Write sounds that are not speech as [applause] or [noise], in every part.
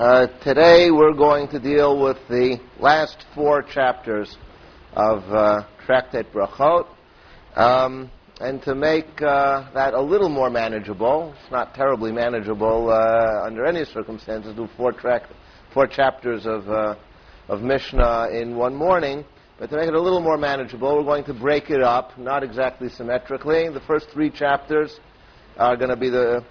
Uh, today we're going to deal with the last four chapters of uh, Tractate Brachot. Um, and to make uh, that a little more manageable, it's not terribly manageable uh, under any circumstances, do four, track, four chapters of, uh, of Mishnah in one morning. But to make it a little more manageable, we're going to break it up, not exactly symmetrically. The first three chapters are going to be the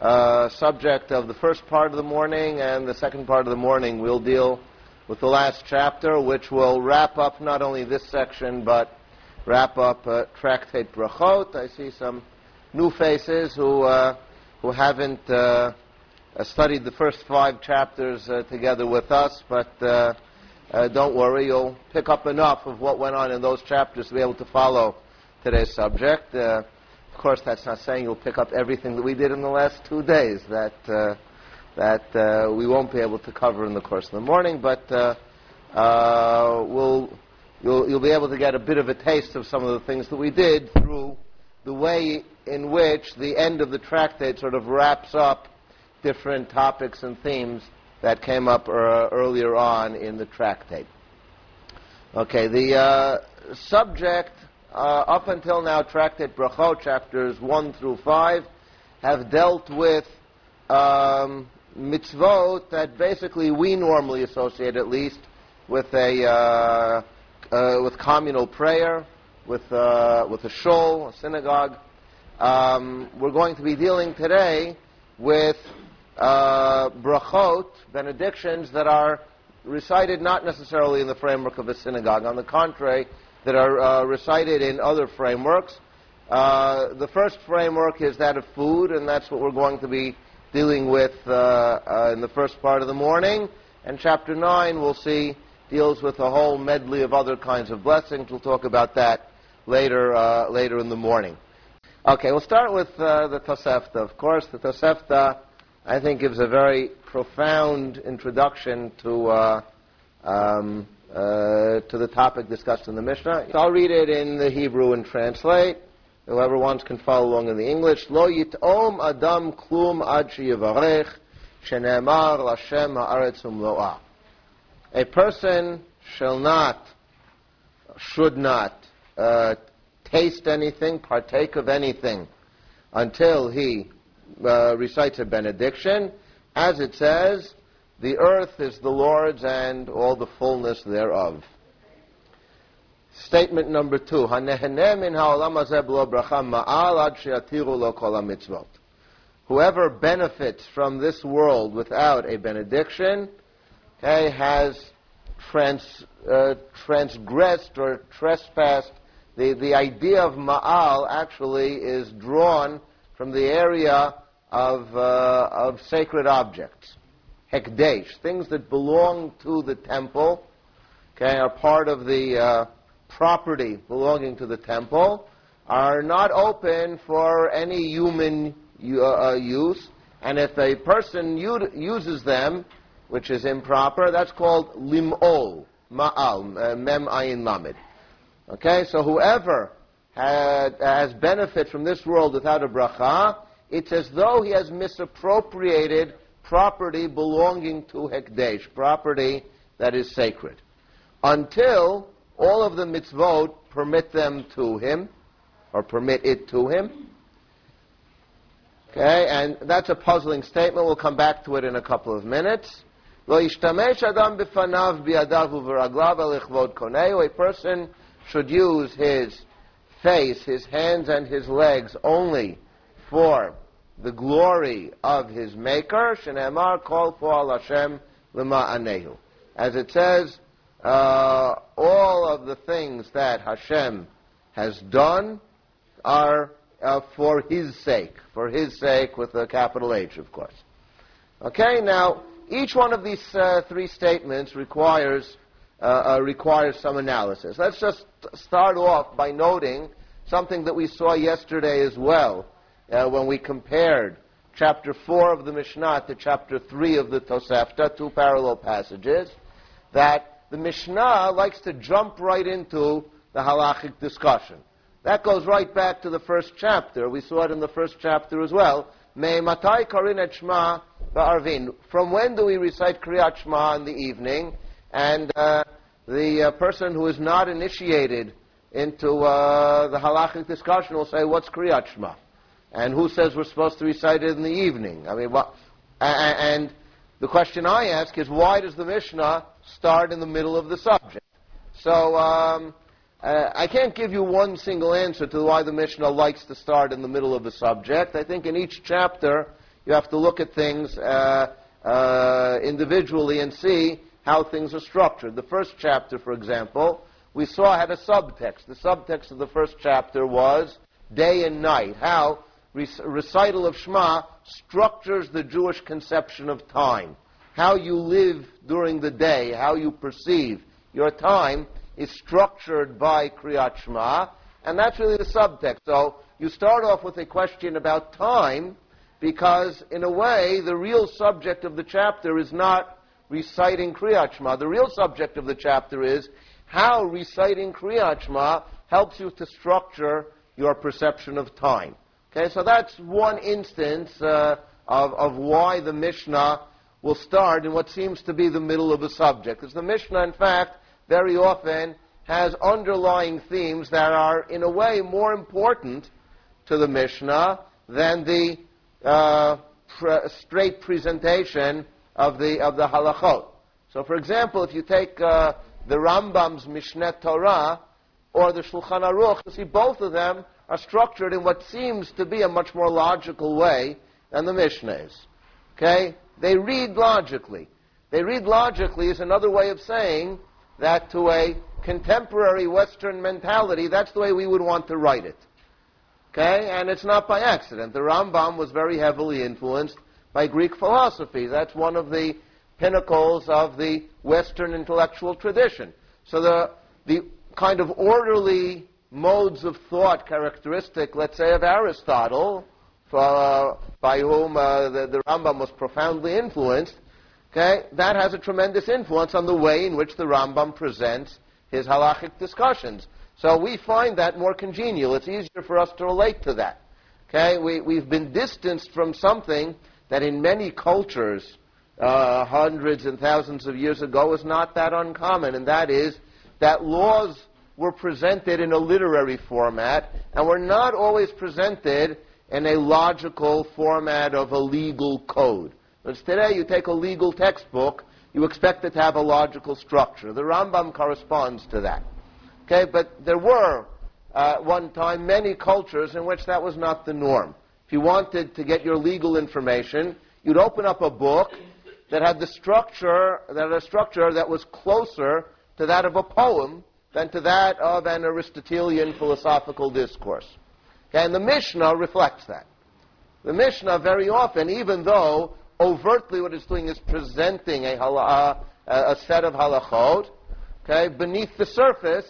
uh, subject of the first part of the morning, and the second part of the morning we'll deal with the last chapter, which will wrap up not only this section, but wrap up uh, Tractate Brachot. I see some new faces who, uh, who haven't uh, uh, studied the first five chapters together with us, but don't worry, you'll pick up enough of what went on in those chapters to be able to follow today's subject. Course, that's not saying you'll pick up everything that we did in the last two days. That uh, that uh, we won't be able to cover in the course of the morning, but uh, uh, we'll you'll you'll be able to get a bit of a taste of some of the things that we did through the way in which the end of the tractate sort of wraps up different topics and themes that came up uh, earlier on in the tractate. Okay, the uh, subject uh, up until now, Tractate Brachot, chapters 1 through 5, have dealt with um, mitzvot that basically we normally associate, at least, with a uh, uh, with communal prayer, with uh, with a shul, a synagogue. Um, we're going to be dealing today with uh, brachot, benedictions that are recited not necessarily in the framework of a synagogue. On the contrary, that are uh, recited in other frameworks. Uh, the first framework is that of food, and that's what we're going to be dealing with uh, uh in the first part of the morning. And chapter 9, we'll see, deals with a whole medley of other kinds of blessings. We'll talk about that later, uh, later in the morning. Okay, we'll start with uh, the Tosefta. Of course, the Tosefta, I think, gives a very profound introduction to um, uh, to the topic discussed in the Mishnah. I'll read it in the Hebrew and translate. Whoever wants can follow along in the English. Lo yit'om adam klum ad sheyivarech shenemar lashem ha'aretz umlo'ah. A person shall not, should not, uh, taste anything, partake of anything, until he uh, recites a benediction, as it says, the earth is the Lord's and all the fullness thereof. Statement number two. Whoever benefits from this world without a benediction okay, has trans, uh, transgressed or trespassed. The, the idea of ma'al actually is drawn from the area of, uh, of sacred objects hekdesh, things that belong to the temple, okay, are part of the uh, property belonging to the temple, are not open for any human uh, uh use, and if a person uses them, which is improper, that's called lim'ol, ma'al, uh, mem ayin lamed. Okay, so whoever had, has benefit from this world without a bracha, it's as though he has misappropriated property belonging to Hekdesh, property that is sacred, until all of the mitzvot permit them to him, or permit it to him. Okay, and that's a puzzling statement. We'll come back to it in a couple of minutes. A person should use his face, his hands, and his legs only for the glory of his maker, Shenemar Kol Pa'al Hashem Anehu. As it says, uh, all of the things that Hashem has done are uh, for his sake, for his sake with a capital H, of course. Okay, now each one of these uh, three statements requires uh, uh, requires some analysis. Let's just start off by noting something that we saw yesterday as well uh, when we compared chapter 4 of the Mishnah to chapter 3 of the Tosefta, two parallel passages, that the Mishnah likes to jump right into the halachic discussion. That goes right back to the first chapter. We saw it in the first chapter as well. Me matai karin et shma Arvin. From when do we recite Kriyat Shema in the evening? And uh, the uh, person who is not initiated into uh, the halachic discussion will say, "What's Kriyat Shema?" And who says we're supposed to recite it in the evening? I mean, what? And the question I ask is, why does the Mishnah start in the middle of the subject? So um, uh, I can't give you one single answer to why the Mishnah likes to start in the middle of the subject. I think in each chapter you have to look at things uh, uh, individually and see how things are structured. The first chapter, for example, we saw had a subtext. The subtext of the first chapter was day and night, how recital of Shema structures the Jewish conception of time. How you live during the day, how you perceive your time is structured by Kriyat Shema, and that's really the subtext. So you start off with a question about time, because in a way, the real subject of the chapter is not reciting Kriyat Shema. The real subject of the chapter is how reciting Kriyat Shema helps you to structure your perception of time. Okay, so that's one instance uh, of, of why the Mishnah will start in what seems to be the middle of a subject. Because the Mishnah, in fact, very often has underlying themes that are, in a way, more important to the Mishnah than the uh, pre- straight presentation of the of the halachot. So, for example, if you take uh, the Rambam's Mishneh Torah or the Shulchan Aruch, you see both of them are structured in what seems to be a much more logical way than the Mishnah is. Okay? They read logically. They read logically is another way of saying that to a contemporary Western mentality, that's the way we would want to write it. Okay? And it's not by accident. The Rambam was very heavily influenced by Greek philosophy. That's one of the pinnacles of the Western intellectual tradition. So the, the kind of orderly modes of thought characteristic, let's say, of Aristotle, uh, by whom uh, the, the Rambam was profoundly influenced, okay, that has a tremendous influence on the way in which the Rambam presents his halachic discussions. So we find that more congenial. It's easier for us to relate to that. Okay, we, we've been distanced from something that in many cultures, uh, hundreds and thousands of years ago, was not that uncommon, and that is that laws were presented in a literary format and were not always presented in a logical format of a legal code. But today, you take a legal textbook, you expect it to have a logical structure. The Rambam corresponds to that. Okay, but there were, uh, one time, many cultures in which that was not the norm. If you wanted to get your legal information, you'd open up a book that had the structure, that had a structure that was closer to that of a poem than to that of an Aristotelian philosophical discourse. And the Mishnah reflects that. The Mishnah very often, even though overtly what it's doing is presenting a, hala, a set of halachot, okay, beneath the surface,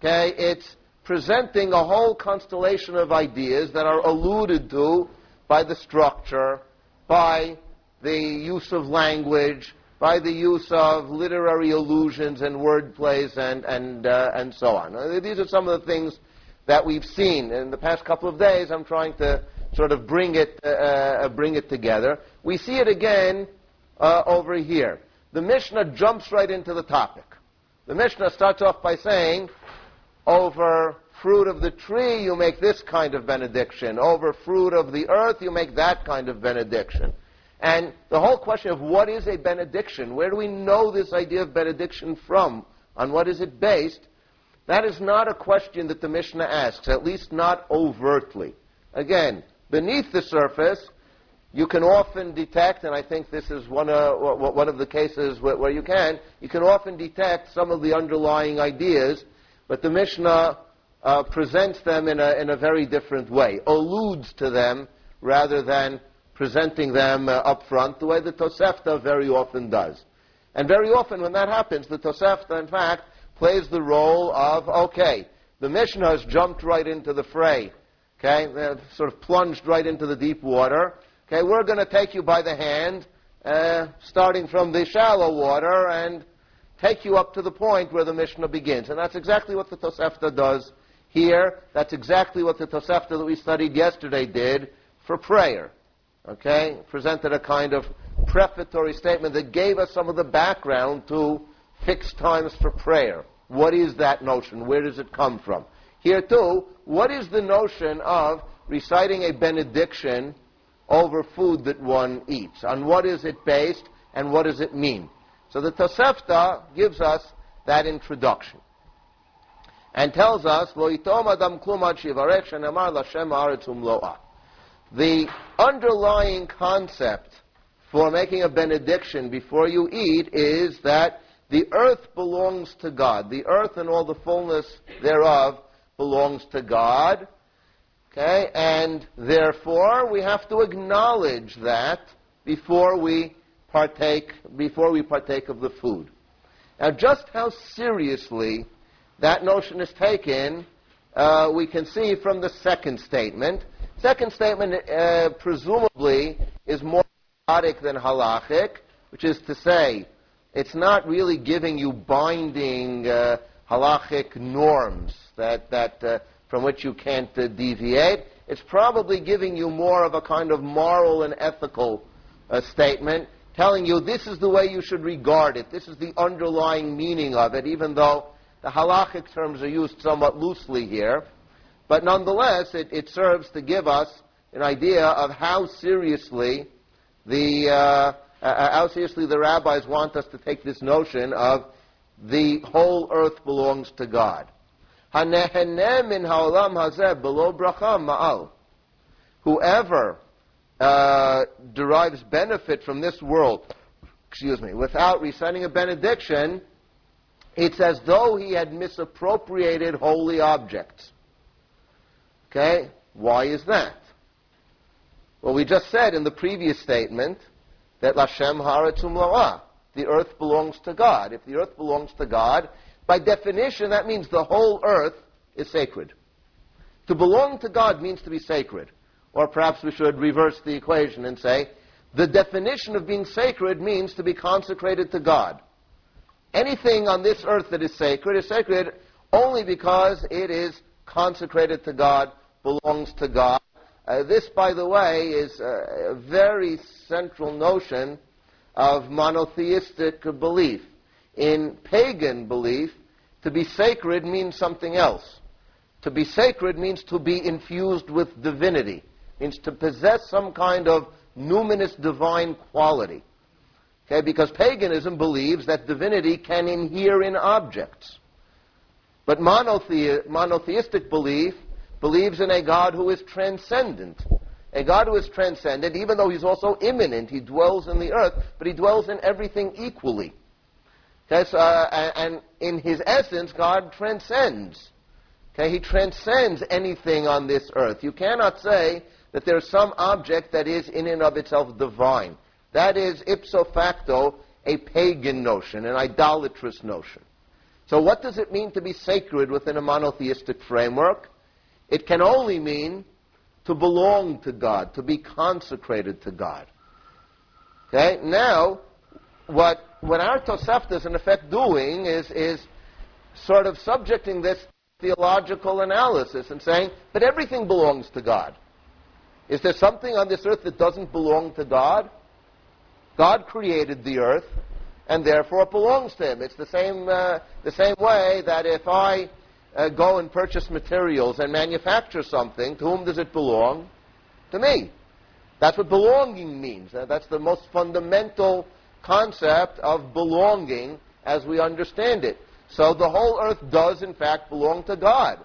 okay, it's presenting a whole constellation of ideas that are alluded to by the structure, by the use of language, by the use of literary allusions and word plays and, and, uh, and so on. Uh, these are some of the things that we've seen. In the past couple of days, I'm trying to sort of bring it, uh, uh bring it together. We see it again uh, over here. The Mishnah jumps right into the topic. The Mishnah starts off by saying, over fruit of the tree, you make this kind of benediction. Over fruit of the earth, you make that kind of benediction. And the whole question of what is a benediction, where do we know this idea of benediction from? On what is it based? That is not a question that the Mishnah asks, at least not overtly. Again, beneath the surface, you can often detect, and I think this is one, uh, one of the cases where, where, you can, you can often detect some of the underlying ideas, but the Mishnah uh, presents them in a, in a very different way, alludes to them rather than presenting them uh, up front, the way the Tosefta very often does. And very often when that happens, the Tosefta, in fact, plays the role of, okay, the Mishnah has jumped right into the fray. Okay, They've sort of plunged right into the deep water. Okay, we're going to take you by the hand, uh, starting from the shallow water, and take you up to the point where the Mishnah begins. And that's exactly what the Tosefta does here. That's exactly what the Tosefta that we studied yesterday did for prayer okay, presented a kind of prefatory statement that gave us some of the background to fixed times for prayer. What is that notion? Where does it come from? Here, too, what is the notion of reciting a benediction over food that one eats? On what is it based and what does it mean? So the Tosefta gives us that introduction and tells us, The underlying concept for making a benediction before you eat is that the earth belongs to God. The earth and all the fullness thereof belongs to God. Okay? And therefore, we have to acknowledge that before we partake, before we partake of the food. Now, just how seriously that notion is taken, uh, we can see from the second statement. Second statement, uh, presumably, is more aggadic than halachic, which is to say, it's not really giving you binding uh, halachic norms that, that, uh, from which you can't uh, deviate. It's probably giving you more of a kind of moral and ethical uh, statement, telling you this is the way you should regard it. This is the underlying meaning of it, even though the halachic terms are used somewhat loosely here. But nonetheless, it, it serves to give us an idea of how seriously the uh, uh, how seriously the rabbis want us to take this notion of the whole earth belongs to God. Whoever uh, derives benefit from this world, excuse me, without reciting a benediction, it's as though he had misappropriated holy objects. Okay? Why is that? Well, we just said in the previous statement that Lashem ha'aretz umlo'ah, the earth belongs to God. If the earth belongs to God, by definition, that means the whole earth is sacred. To belong to God means to be sacred. Or perhaps we should reverse the equation and say, the definition of being sacred means to be consecrated to God. Anything on this earth that is sacred is sacred only because it is consecrated to God, belongs to God. Uh, this, by the way, is a, a very central notion of monotheistic belief. In pagan belief, to be sacred means something else. To be sacred means to be infused with divinity, means to possess some kind of numinous divine quality. Okay, because paganism believes that divinity can inhere in objects. But monothe- monotheistic belief believes in a God who is transcendent. A God who is transcendent, even though he's also immanent, he dwells in the earth, but he dwells in everything equally. Okay, so, uh, and in his essence, God transcends. Okay, he transcends anything on this earth. You cannot say that there's some object that is in and of itself divine. That is ipso facto a pagan notion, an idolatrous notion. So what does it mean to be sacred within a monotheistic framework? It can only mean to belong to God, to be consecrated to God. Okay? Now, what, what our Tosefta is in effect doing is, is sort of subjecting this theological analysis and saying, but everything belongs to God. Is there something on this earth that doesn't belong to God? God created the earth, and therefore it belongs to Him. It's the same, uh, the same way that if I uh, go and purchase materials and manufacture something, to whom does it belong? To me. That's what belonging means. Uh, that's the most fundamental concept of belonging as we understand it. So the whole earth does, in fact, belong to God.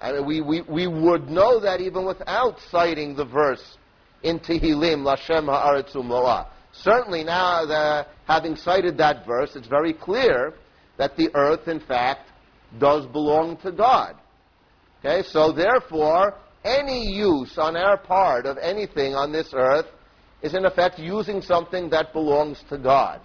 And we, we, we would know that even without citing the verse in Tehillim, Lashem ha'aretz umlo'ah. Certainly now, the, having cited that verse, it's very clear that the earth, in fact, does belong to God. Okay, so therefore, any use on our part of anything on this earth is in effect using something that belongs to God.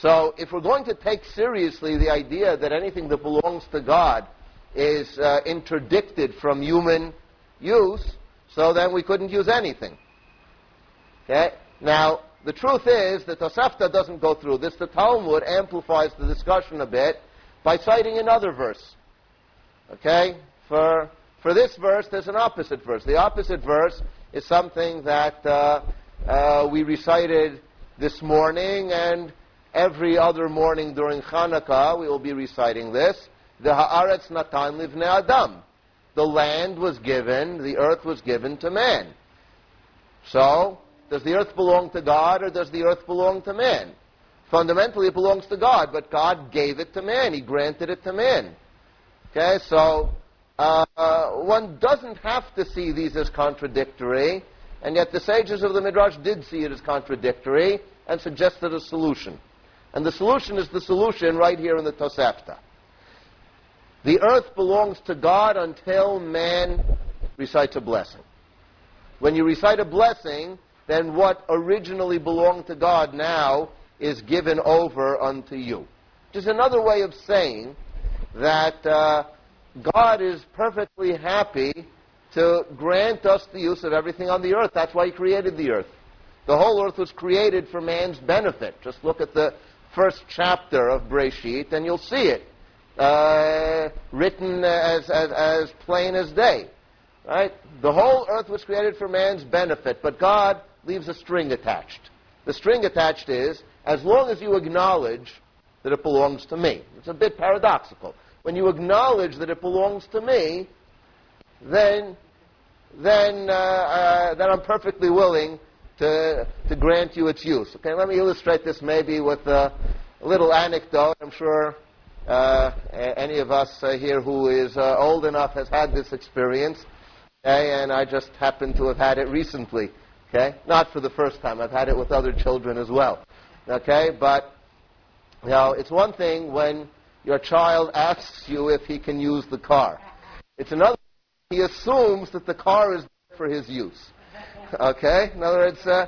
So if we're going to take seriously the idea that anything that belongs to God is uh, interdicted from human use, so then we couldn't use anything. Okay? Now, the truth is that Tosefta doesn't go through this. The Talmud amplifies the discussion a bit by citing another verse. Okay? For, for this verse, there's an opposite verse. The opposite verse is something that uh, uh, we recited this morning and every other morning during Hanukkah, we will be reciting this. The Haaretz Natan Livne Adam. The land was given, the earth was given to man. So, does the earth belong to God or does the earth belong to man? Fundamentally, it belongs to God, but God gave it to man. He granted it to man. Okay, so uh, one doesn't have to see these as contradictory, and yet the sages of the Midrash did see it as contradictory and suggested a solution. And the solution is the solution right here in the Tosefta. The earth belongs to God until man recites a blessing. When you recite a blessing, then what originally belonged to God now is given over unto you. Is another way of saying that uh, God is perfectly happy to grant us the use of everything on the earth. That's why He created the earth. The whole earth was created for man's benefit. Just look at the first chapter of Breshit, and you'll see it uh, written as, as, as plain as day. Right? The whole earth was created for man's benefit, but God leaves a string attached. The string attached is, as long as you acknowledge that it belongs to me. It's a bit paradoxical. When you acknowledge that it belongs to me, then, then, uh, uh, then I'm perfectly willing to, to grant you its use. Okay, let me illustrate this maybe with a, little anecdote. I'm sure uh, any of us uh, here who is uh, old enough has had this experience. Okay, and I just happen to have had it recently. Okay, not for the first time. I've had it with other children as well. Okay, but you know, it's one thing when your child asks you if he can use the car. It's another. He assumes that the car is for his use. Okay, in other words, uh,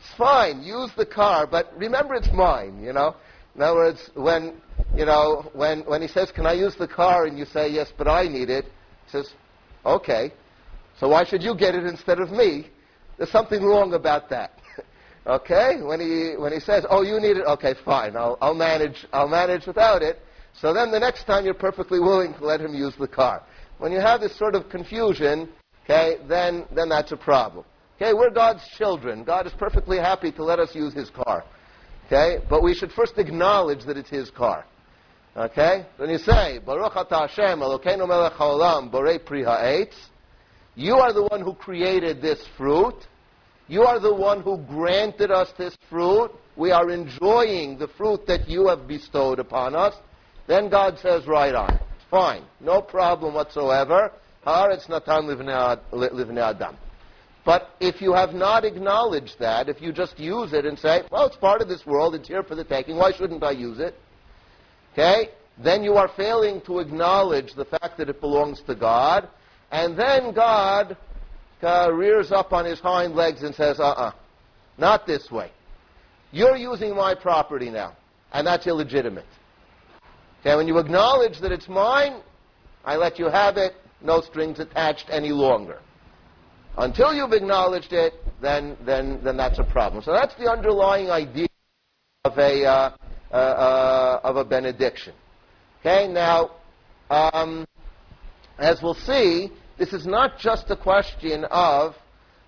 it's fine. Use the car, but remember it's mine. You know. In other words, when you know when when he says, "Can I use the car?" and you say, "Yes, but I need it," he says, "Okay." So why should you get it instead of me? There's something wrong about that. Okay? When he when he says, "Oh, you need it," okay, fine. I'll I'll manage. I'll manage without it. So then the next time you're perfectly willing to let him use the car. When you have this sort of confusion, okay, then then that's a problem. Okay, we're God's children. God is perfectly happy to let us use His car. Okay, but we should first acknowledge that it's His car. Okay, when you say Baruch Ata Hashem Elokeinu Melech Haolam Borei Pri you are the one who created this fruit. You are the one who granted us this fruit. We are enjoying the fruit that you have bestowed upon us. Then God says, right on. Fine. No problem whatsoever. Haaretz natan adam. But if you have not acknowledged that, if you just use it and say, well, it's part of this world, it's here for the taking, why shouldn't I use it? Okay? Then you are failing to acknowledge the fact that it belongs to God, and then God uh, rears up on his hind legs and says, uh-uh, not this way. You're using my property now, and that's illegitimate. Okay, when you acknowledge that it's mine, I let you have it, no strings attached any longer. Until you've acknowledged it, then, then, then that's a problem. So that's the underlying idea of a, uh, uh, uh, of a benediction. Okay, now, um, as we'll see, this is not just a question of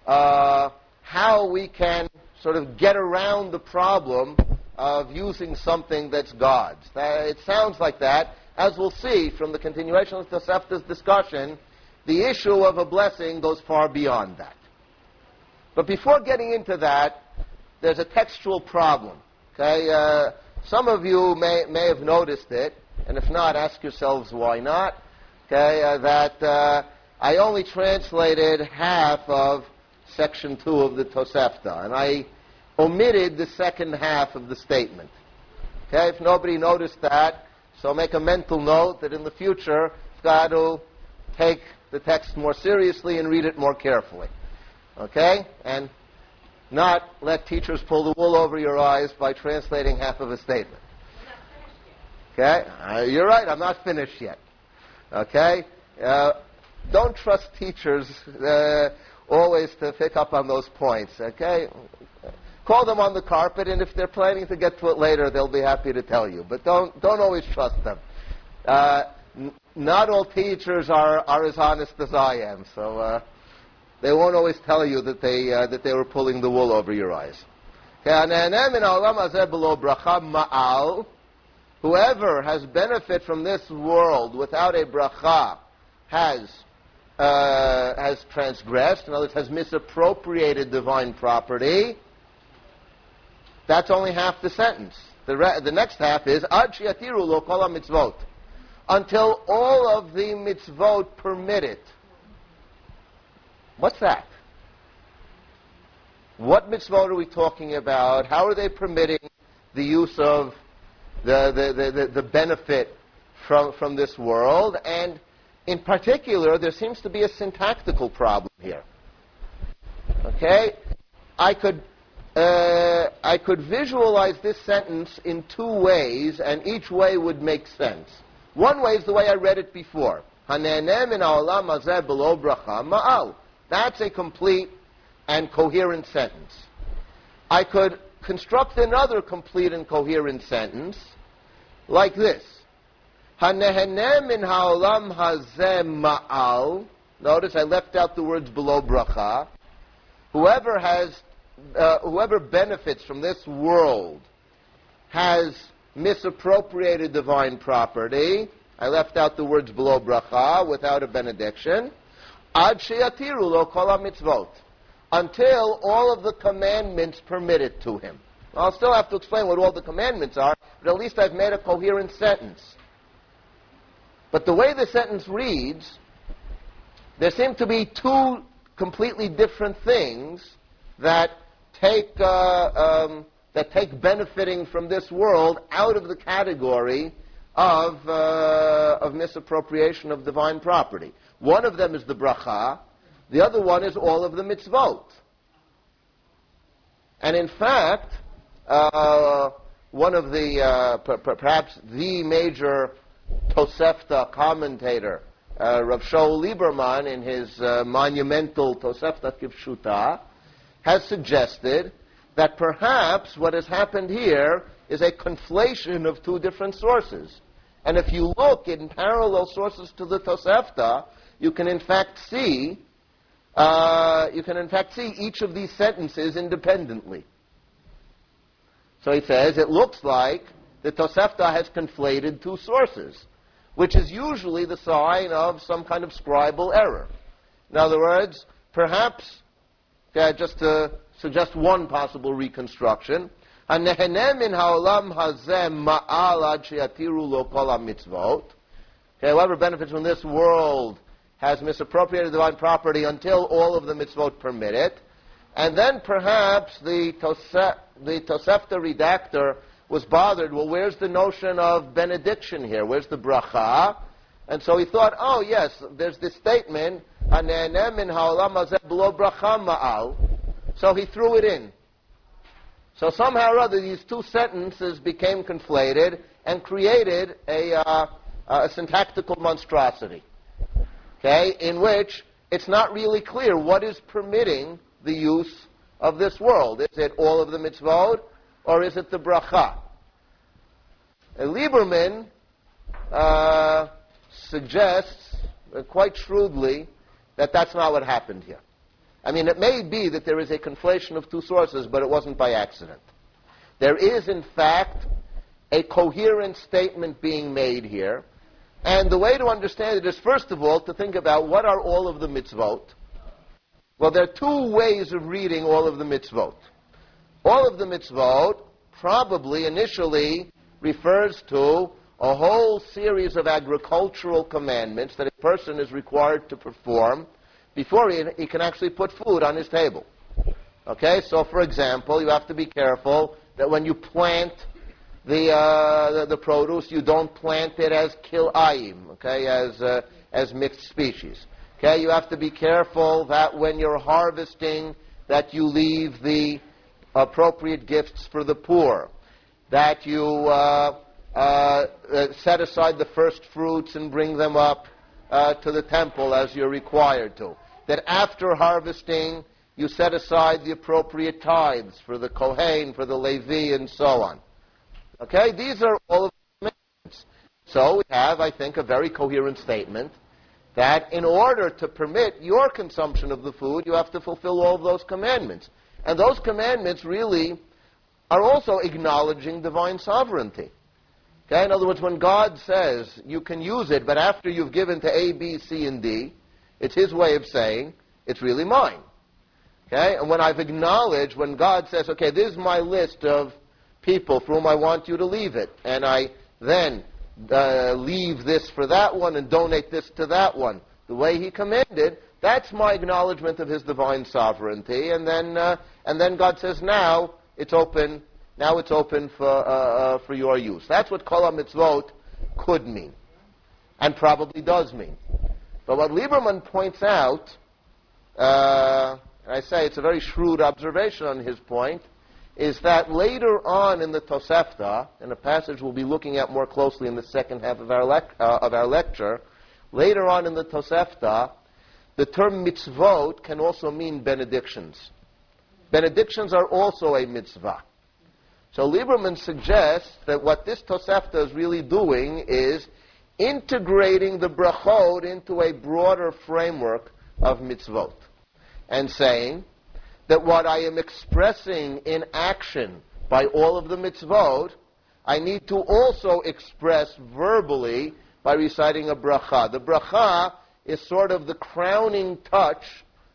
uh, how we can sort of get around the problem of using something that's God's. It sounds like that. As we'll see from the continuation of Tosefta's discussion, the issue of a blessing goes far beyond that. But before getting into that, there's a textual problem. Okay, uh, some of you may may have noticed it, and if not, ask yourselves why not. Okay, uh, that uh, I only translated half of section two of the Tosefta, and I omitted the second half of the statement. Okay, if nobody noticed that, so make a mental note that in the future, God will take the text more seriously and read it more carefully. Okay? And not let teachers pull the wool over your eyes by translating half of a statement. Okay? Uh, you're right, I'm not finished yet. Okay? Uh, don't trust teachers uh, always to pick up on those points. Okay? Call them on the carpet, and if they're planning to get to it later, they'll be happy to tell you. But don't, don't always trust them. Uh, not all teachers are, are as honest as I am, so uh, they won't always tell you that they, uh, that they were pulling the wool over your eyes. Whoever has benefit from this world without a bracha has uh, has transgressed, in other words, has misappropriated divine property. That's only half the sentence. The, re- the next half is mitzvot, until all of the mitzvot permit it. What's that? What mitzvot are we talking about? How are they permitting the use of the, the, the, the, benefit from, from this world? And in particular, there seems to be a syntactical problem here. Okay? I could, uh, I could visualize this sentence in two ways, and each way would make sense. One way is the way I read it before. That's a complete and coherent sentence. I could construct another complete and coherent sentence like this. Min ha'olam ma'al. Notice I left out the words b'lo bracha. Whoever has, uh, whoever benefits from this world has misappropriated divine property. I left out the words b'lo bracha without a benediction. Ad sheyatiru lo kol mitzvot until all of the commandments permit it to him. I'll still have to explain what all the commandments are, but at least I've made a coherent sentence. But the way the sentence reads, there seem to be two completely different things that take uh, um, that take benefiting from this world out of the category of uh, of misappropriation of divine property. One of them is the bracha, the other one is all of the mitzvot. And in fact, uh, one of the, uh, perhaps the major Tosefta commentator, uh, Rav Shaul Lieberman, in his uh, monumental Tosefta Kifshuta, has suggested that perhaps what has happened here is a conflation of two different sources. And if you look in parallel sources to the Tosefta, you can in fact see uh, you can in fact see each of these sentences independently. So he says, it looks like the Tosefta has conflated two sources, which is usually the sign of some kind of scribal error. In other words, perhaps, okay, just to suggest one possible reconstruction, Okay, whoever benefits from this world has misappropriated divine property until all of the mitzvot permit it. And then perhaps the, Tose- the Tosefta redactor was bothered, well, where's the notion of benediction here? Where's the bracha? And so he thought, oh, yes, there's this statement, so he threw it in. So somehow or other, these two sentences became conflated and created a, uh, a syntactical monstrosity okay, in which it's not really clear what is permitting the use of this world. Is it all of the mitzvot, or is it the bracha? And Lieberman uh, suggests uh, quite shrewdly that that's not what happened here. I mean, it may be that there is a conflation of two sources, but it wasn't by accident. There is, in fact, a coherent statement being made here and the way to understand it is, first of all, to think about what are all of the mitzvot. Well, there are two ways of reading all of the mitzvot. All of the mitzvot probably initially refers to a whole series of agricultural commandments that a person is required to perform before he, he can actually put food on his table. Okay, so for example, you have to be careful that when you plant the, uh, the, the, produce, you don't plant it as kilayim, okay, as, uh, as mixed species. Okay, you have to be careful that when you're harvesting, that you leave the appropriate gifts for the poor, that you uh, uh, uh set aside the first fruits and bring them up uh, to the temple as you're required to. That after harvesting, you set aside the appropriate tithes for the Kohen, for the Levi, and so on. Okay, these are all of the commandments. So we have, I think, a very coherent statement that in order to permit your consumption of the food, you have to fulfill all of those commandments. And those commandments really are also acknowledging divine sovereignty. Okay? In other words, when God says you can use it, but after you've given to A, B, C, and D, it's His way of saying it's really mine. Okay? And when I've acknowledged, when God says, okay, this is my list of people for whom I want you to leave it, and I then uh, leave this for that one and donate this to that one, the way He commanded, that's my acknowledgement of His divine sovereignty. And then, uh, and then God says, now it's open. Now it's open for uh, uh for your use. That's what kol mitzvot could mean, and probably does mean. But what Lieberman points out uh, and I say it's a very shrewd observation on his point, is that later on in the Tosefta, in a passage we'll be looking at more closely in the second half of our, lec- uh, of our lecture, later on in the Tosefta, the term mitzvot can also mean benedictions. Benedictions are also a mitzvah. So Lieberman suggests that what this Tosefta is really doing is integrating the brachot into a broader framework of mitzvot and saying that what I am expressing in action by all of the mitzvot, I need to also express verbally by reciting a bracha. The bracha is sort of the crowning touch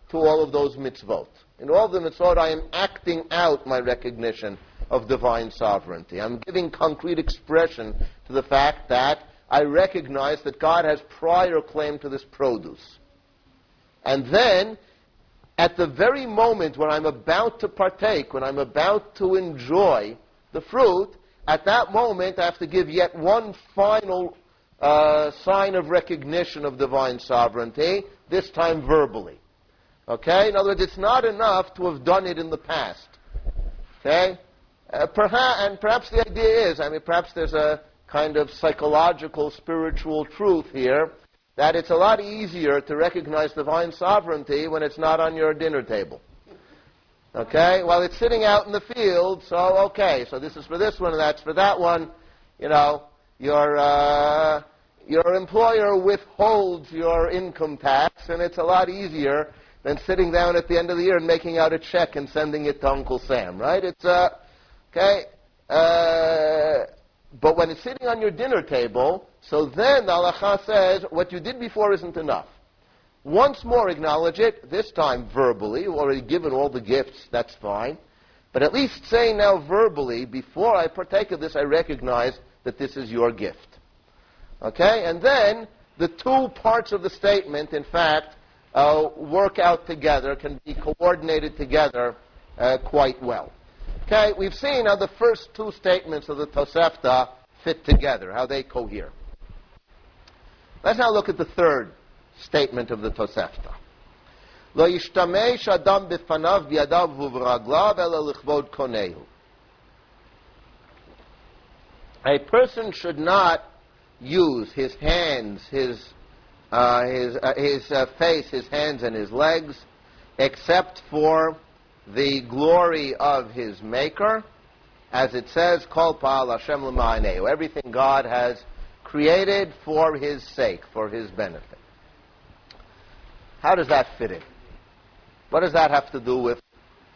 to all of those mitzvot. In all the mitzvot, I am acting out my recognition of divine sovereignty. I'm giving concrete expression to the fact that I recognize that God has prior claim to this produce. And then at the very moment when I'm about to partake, when I'm about to enjoy the fruit, at that moment I have to give yet one final uh, sign of recognition of divine sovereignty, this time verbally. Okay? In other words, it's not enough to have done it in the past. Okay? Uh, perhaps, and perhaps the idea is, I mean, perhaps there's a kind of psychological, spiritual truth here that it's a lot easier to recognize divine sovereignty when it's not on your dinner table. Okay? Well, it's sitting out in the field, so okay, so this is for this one and that's for that one. You know, your, uh, your employer withholds your income tax, and it's a lot easier than sitting down at the end of the year and making out a check and sending it to Uncle Sam, right? It's, uh, okay? Uh, but when it's sitting on your dinner table, so then the halacha says what you did before isn't enough. Once more acknowledge it, this time verbally. You've already given all the gifts, that's fine. But at least say now verbally, before I partake of this, I recognize that this is your gift. Okay? And then the two parts of the statement, in fact, uh, work out together, can be coordinated together uh, quite well. Okay, we've seen how the first two statements of the Tosefta fit together, how they cohere. Let's now look at the third statement of the Tosefta. לא ישתמש אדם בפניו בידיו וברגליו אלא לכבוד קונהו. A person should not use his hands, his, uh, his, uh, his uh, face, his hands, and his legs except for the glory of his maker, as it says, Kol Pa'al Hashem L'ma'aneu. Everything God has created for his sake, for his benefit. How does that fit in? What does that have to do with,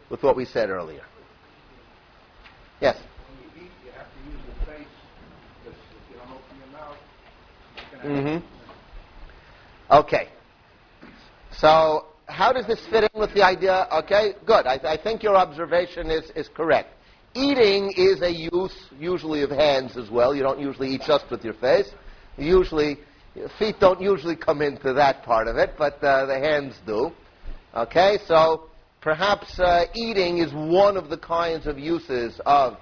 with what we said earlier? Yes? Mm-hmm. Okay. So how does this fit in with the idea? Okay, good. I, I think your observation is, is correct. Eating is a use, usually of hands as well. You don't usually eat just with your face. Usually, feet don't usually come into that part of it, but uh, the hands do. Okay, so perhaps uh, eating is one of the kinds of uses of,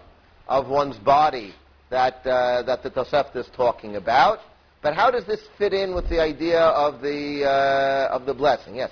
of one's body that, uh, that the Tosefta is talking about. But how does this fit in with the idea of the, uh, of the blessing? Yes?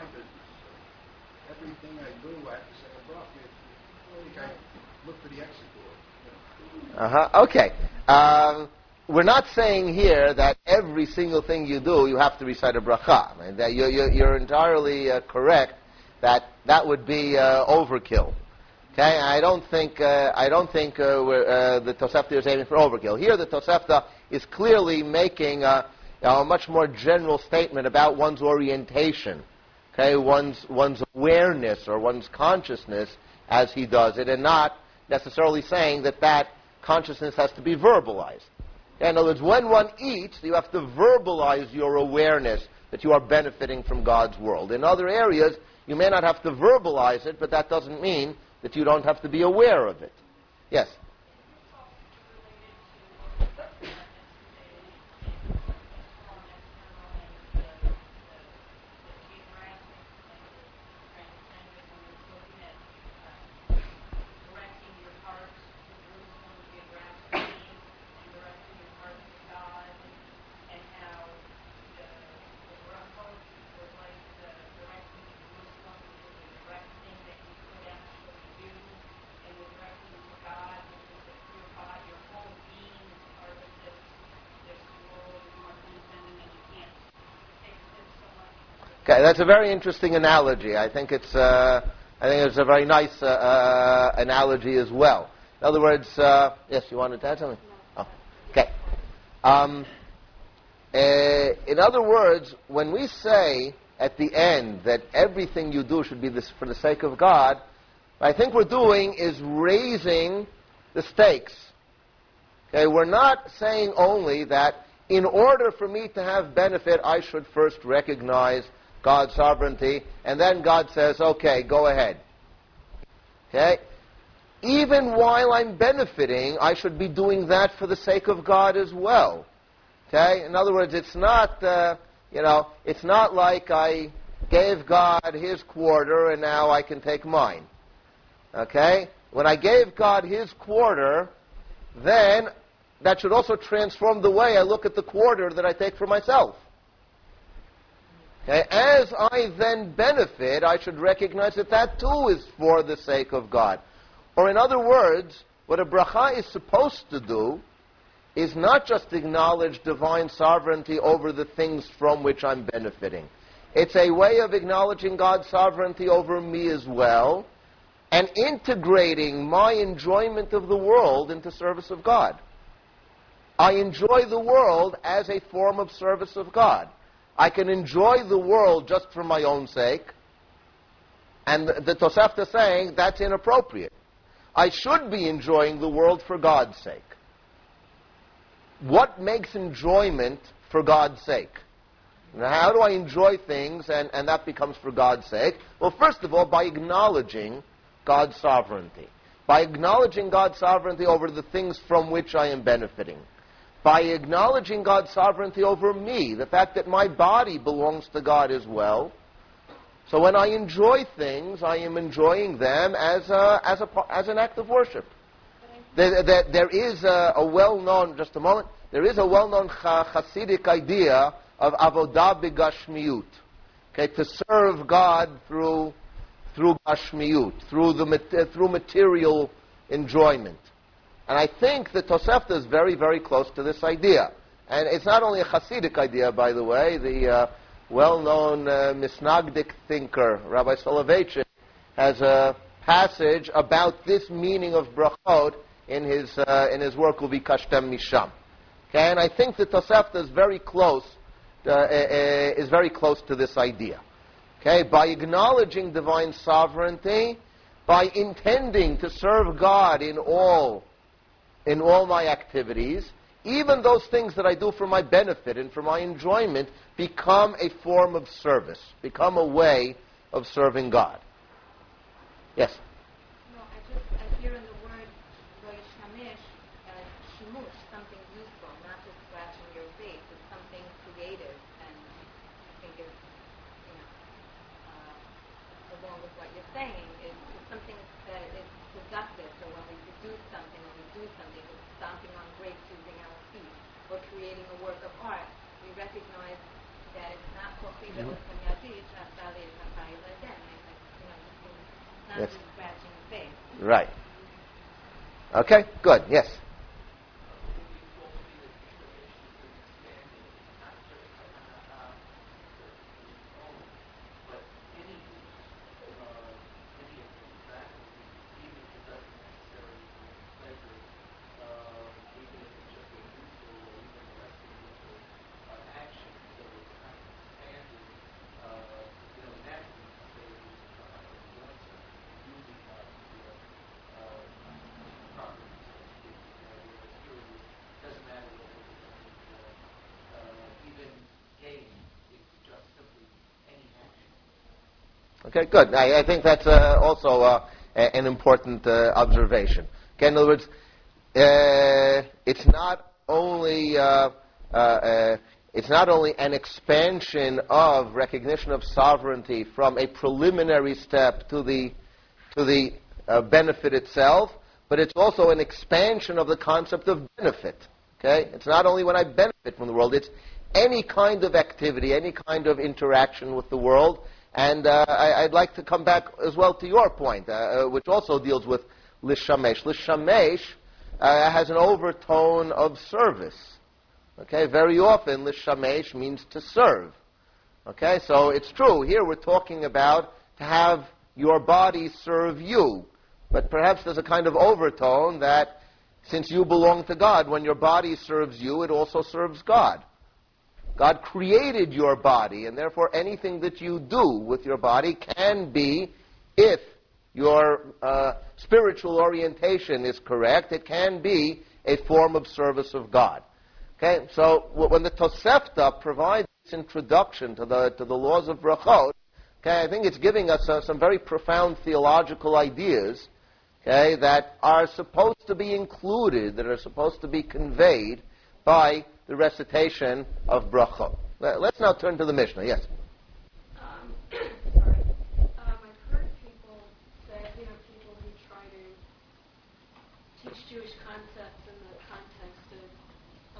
Uh-huh. Okay. Um, we're not saying here that every single thing you do, you have to recite a bracha. I mean, that you're, you're, you're entirely uh, correct that that would be uh, overkill. Okay, I don't think uh, I don't think uh, uh, the Tosefta is aiming for overkill. Here, the Tosefta is clearly making a, a much more general statement about one's orientation, okay, one's one's awareness or one's consciousness as he does it, and not necessarily saying that that consciousness has to be verbalized. In other words, when one eats, you have to verbalize your awareness that you are benefiting from God's world. In other areas, you may not have to verbalize it, but that doesn't mean that you don't have to be aware of it. Yes? Okay, that's a very interesting analogy. I think it's, uh, I think it's a very nice uh, uh, analogy as well. In other words, uh, yes, you wanted to add something? Oh, okay. Um, uh, in other words, when we say at the end that everything you do should be this for the sake of God, I think we're doing is raising the stakes. Okay, we're not saying only that in order for me to have benefit, I should first recognize God's sovereignty, and then God says, okay, go ahead. Okay? Even while I'm benefiting, I should be doing that for the sake of God as well. Okay? In other words, it's not, uh, you know, it's not like I gave God his quarter and now I can take mine. Okay? When I gave God his quarter, then that should also transform the way I look at the quarter that I take for myself. Okay? As I then benefit, I should recognize that that too is for the sake of God. Or in other words, what a bracha is supposed to do is not just acknowledge divine sovereignty over the things from which I'm benefiting. It's a way of acknowledging God's sovereignty over me as well and integrating my enjoyment of the world into service of God. I enjoy the world as a form of service of God. I can enjoy the world just for my own sake. And the, Tosefta saying that's inappropriate. I should be enjoying the world for God's sake. What makes enjoyment for God's sake? Now, how do I enjoy things and, and that becomes for God's sake? Well, first of all, by acknowledging God's sovereignty. By acknowledging God's sovereignty over the things from which I am benefiting by acknowledging God's sovereignty over me, the fact that my body belongs to God as well. So when I enjoy things, I am enjoying them as, a, as, a, as an act of worship. There, there, there is a, a well-known, just a moment, there is a well-known Hasidic idea of avodah begashmiut, okay, to serve God through, through gashmiut, through, the, through material enjoyment. And I think the Tosefta is very, very close to this idea. And it's not only a Hasidic idea, by the way. The uh, well-known uh, Misnagdic thinker, Rabbi Soloveitchik, has a passage about this meaning of brachot in his, uh, in his work Uvikashtem Misham. Okay, and I think the Tosefta is very close, uh, uh, uh, is very close to this idea. Okay, by acknowledging divine sovereignty, by intending to serve God in all in all my activities, even those things that I do for my benefit and for my enjoyment, become a form of service, become a way of serving God. Yes? No, I just, I hear in the word Shamish, uh, shimush, something useful, not just scratching your face. It's something creative, and I think it's, you know, uh, along with what you're saying, is, is something that is productive. So when we produce something, when we do work of art, we recognize that it's not Mm-hmm. prohibited from Yadid, Shasali, Zakai, Laden. You know, it's not Yes. just scratching the face. Right. Okay, good. Yes. Okay, good. I, I think that's uh, also uh, a- an important uh, observation. Okay, in other words, uh, it's not only uh, uh, it's not only an expansion of recognition of sovereignty from a preliminary step to the to the benefit itself, but it's also an expansion of the concept of benefit. Okay, it's not only when I benefit from the world; it's any kind of activity, any kind of interaction with the world. And uh, I, I'd like to come back as well to your point, uh, uh, which also deals with lishamesh. Lishamesh uh, has an overtone of service. Okay, very often lishamesh means to serve. Okay, so it's true. Here we're talking about to have your body serve you. But perhaps there's a kind of overtone that since you belong to God, when your body serves you, it also serves God. God created your body, and therefore anything that you do with your body can be, if your uh, spiritual orientation is correct, it can be a form of service of God. Okay, so when the Tosefta provides this introduction to the to the laws of brachot, okay, I think it's giving us uh, some very profound theological ideas, okay, that are supposed to be included, that are supposed to be conveyed by the recitation of brachot. Let- Let's now turn to the Mishnah. Yes. Um, sorry. Um, I've heard people say, you know, people who try to teach Jewish concepts in the context of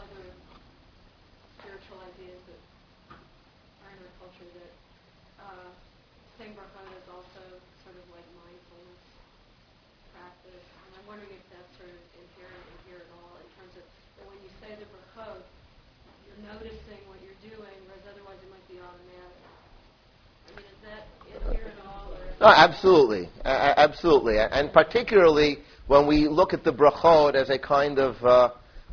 other spiritual ideas that are in our culture that uh, saying brachot is also sort of like mindfulness practice. And I'm wondering if that's sort of inherent in here at all in terms of that when you say the brachot, you're noticing what you're doing, whereas otherwise it might be automatic. I mean, is that in here at all? Or No, absolutely, a- absolutely, and particularly when we look at the brachot as a kind of uh,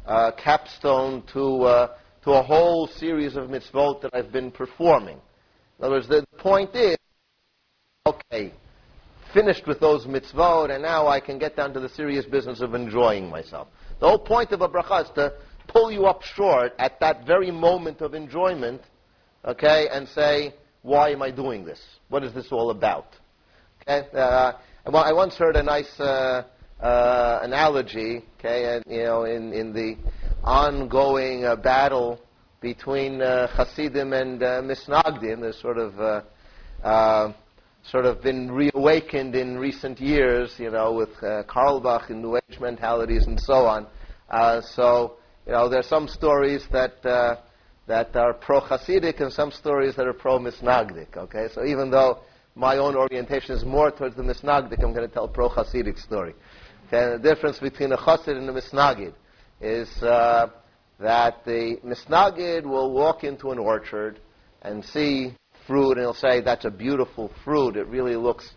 uh, capstone to uh, to a whole series of mitzvot that I've been performing. In other words, the point is, okay, finished with those mitzvot, and now I can get down to the serious business of enjoying myself. The whole point of a bracha is to pull you up short at that very moment of enjoyment, okay, and say, why am I doing this? What is this all about? Okay, uh, I I once heard a nice uh, uh, analogy, okay, and, you know, in, in the ongoing uh, battle between uh, Hasidim and uh, Misnagdim, there's sort of sort of been reawakened in recent years, you know, with uh, Carlebach and New Age mentalities and so on. Uh, so, you know, there are some stories that uh, that are pro-Hasidic and some stories that are pro-Misnagdic. Okay, so even though my own orientation is more towards the Misnagdic, I'm going to tell a pro-Hasidic story. Okay, the difference between a Chassid and a Misnagid is uh, that the Misnagid will walk into an orchard and see fruit, and he'll say, "That's a beautiful fruit. It really looks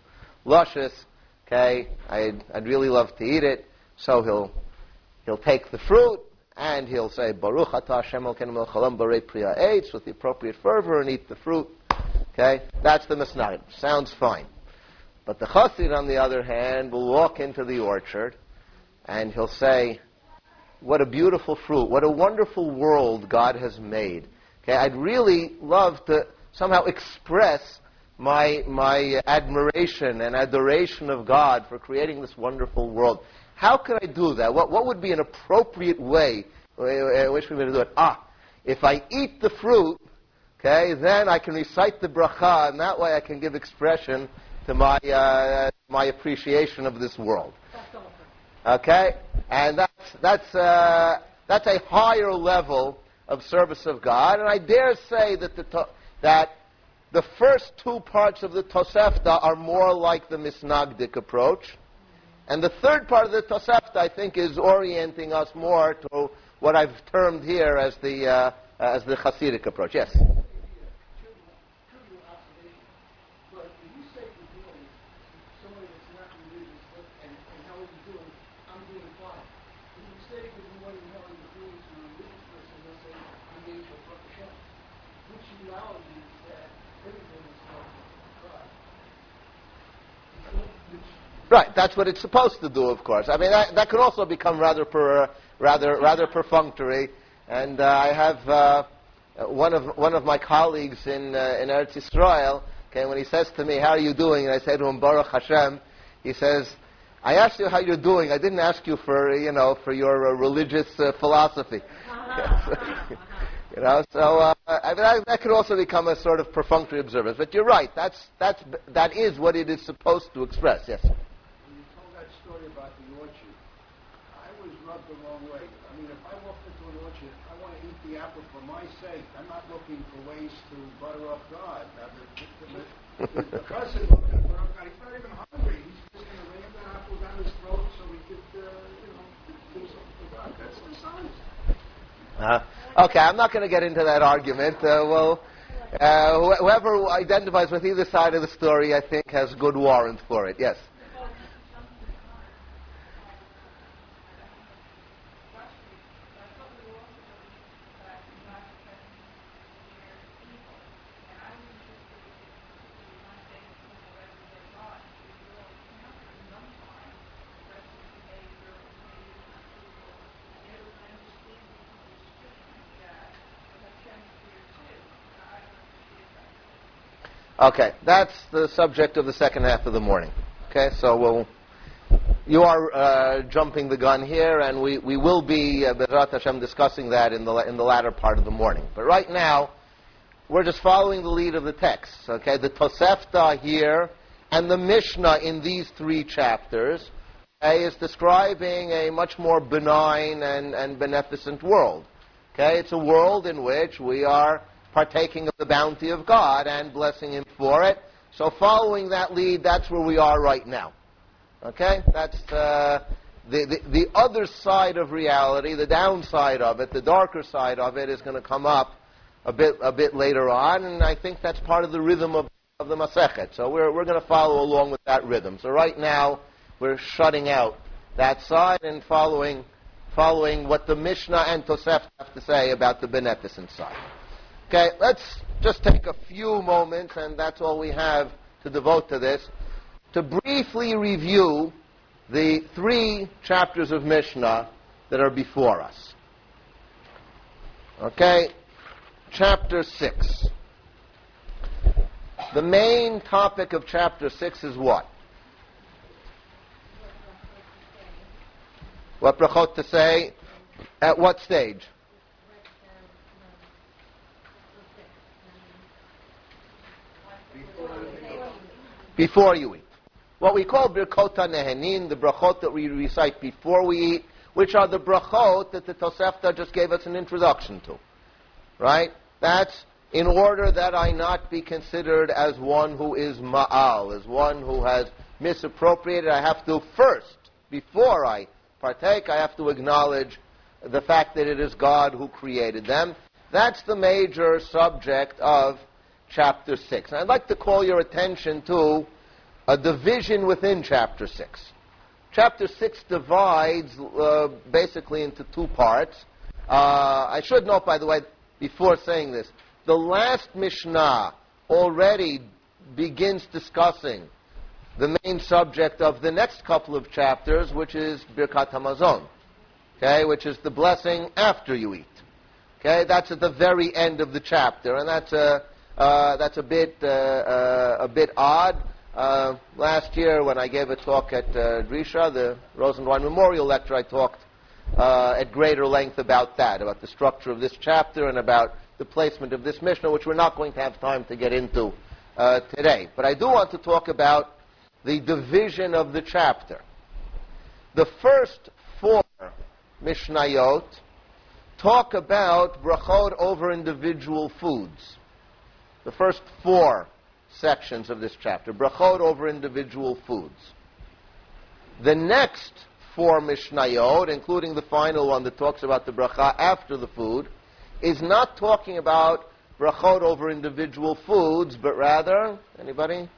luscious. Okay, I'd, I'd really love to eat it." So he'll he'll take the fruit and he'll say, Baruch atah Hashem haolam borei pri ha'eitz, with the appropriate fervor and eat the fruit. Okay? That's the Misnagid. Sounds fine. But the Chassid, on the other hand, will walk into the orchard and he'll say, what a beautiful fruit. What a wonderful world God has made. Okay? I'd really love to somehow express my, my admiration and adoration of God for creating this wonderful world. How could I do that? What, what would be an appropriate way in which we would do it? Ah, if I eat the fruit, okay, then I can recite the bracha, and that way I can give expression to my, uh, my appreciation of this world. Okay? And that's, that's, uh, that's a higher level of service of God, and I dare say that the to- that the first two parts of the Tosefta are more like the Misnagdic approach, and the third part of the Tosefta, I think, is orienting us more to what I've termed here as the uh, as the Hasidic approach. Yes. trivial observation, but when you say you're doing somebody that's not religious, but, and, and how are you doing, I'm doing fine. When you say that you want to know how you're doing to a religious person, they'll say, I'm getting to a fuck Hashem. Which reality is that everything is from God. Which, Right, that's what it's supposed to do, of course. I mean, that, that could also become rather per, rather rather perfunctory. And uh, I have uh, one of one of my colleagues in uh, in Eretz Yisrael. Okay, when he says to me, "How are you doing?" and I say to him, "Baruch Hashem," he says, "I asked you how you're doing. I didn't ask you for you know for your uh, religious uh, philosophy." [laughs] you know, so uh, I mean, that, that could also become a sort of perfunctory observance. But you're right. That's that's that is what it is supposed to express. Yes. when you told that story about the orchard, I was rubbed the wrong way. I mean, if I walk into an orchard, I want to eat the apple for my sake. I'm not looking for ways to butter up God. Now, the, the, the, the person looking to God, he's not even hungry. He's just going to ram that apple down his throat so he could, uh, you know, do something for God. That's dishonest. Uh, okay, I'm not going to get into that argument. Uh, well, uh, wh- whoever identifies with either side of the story, I think, has good warrant for it. Yes. Okay, that's the subject of the second half of the morning. Okay, so we'll. You are uh, jumping the gun here, and we, we will be, uh, Hashem, discussing that in the, in the latter part of the morning. But right now, we're just following the lead of the text. Okay, the Tosefta here and the Mishnah in these three chapters okay, is describing a much more benign and, and beneficent world. Okay, it's a world in which we are partaking of the bounty of God and blessing Him for it. So, following that lead, that's where we are right now. Okay, that's uh, the, the the other side of reality, the downside of it, the darker side of it, is going to come up a bit a bit later on, and I think that's part of the rhythm of, of the Masechet. So we're we're going to follow along with that rhythm. So right now we're shutting out that side and following following what the Mishnah and Tosefta have to say about the beneficent side. Okay, let's just take a few moments, and that's all we have to devote to this, to briefly review the three chapters of Mishnah that are before us. Okay, chapter 6. The main topic of chapter 6 is what? What brachot to say? At what stage? Before you eat. What we call birkot nehenin, the brachot that we recite before we eat, which are the brachot that the Tosefta just gave us an introduction to. Right? That's in order that I not be considered as one who is ma'al, as one who has misappropriated. I have to first, before I partake, I have to acknowledge the fact that it is God who created them. That's the major subject of chapter 6. And I'd like to call your attention to a division within chapter 6. Chapter 6 divides uh, basically into two parts. Uh, I should note, by the way, before saying this, the last Mishnah already begins discussing the main subject of the next couple of chapters, which is Birkat Hamazon, okay, which is the blessing after you eat. Okay, that's at the very end of the chapter, and that's a that's a bit uh, uh, a bit odd. Uh, last year, when I gave a talk at uh, Drisha, the Rosenwein Memorial Lecture, I talked uh, at greater length about that, about the structure of this chapter and about the placement of this Mishnah, which we're not going to have time to get into uh, today. But I do want to talk about the division of the chapter. The first four Mishnayot talk about brachot over individual foods. The first four sections of this chapter, brachot over individual foods. The next four Mishnayot, including the final one that talks about the bracha after the food, is not talking about brachot over individual foods, but rather, anybody?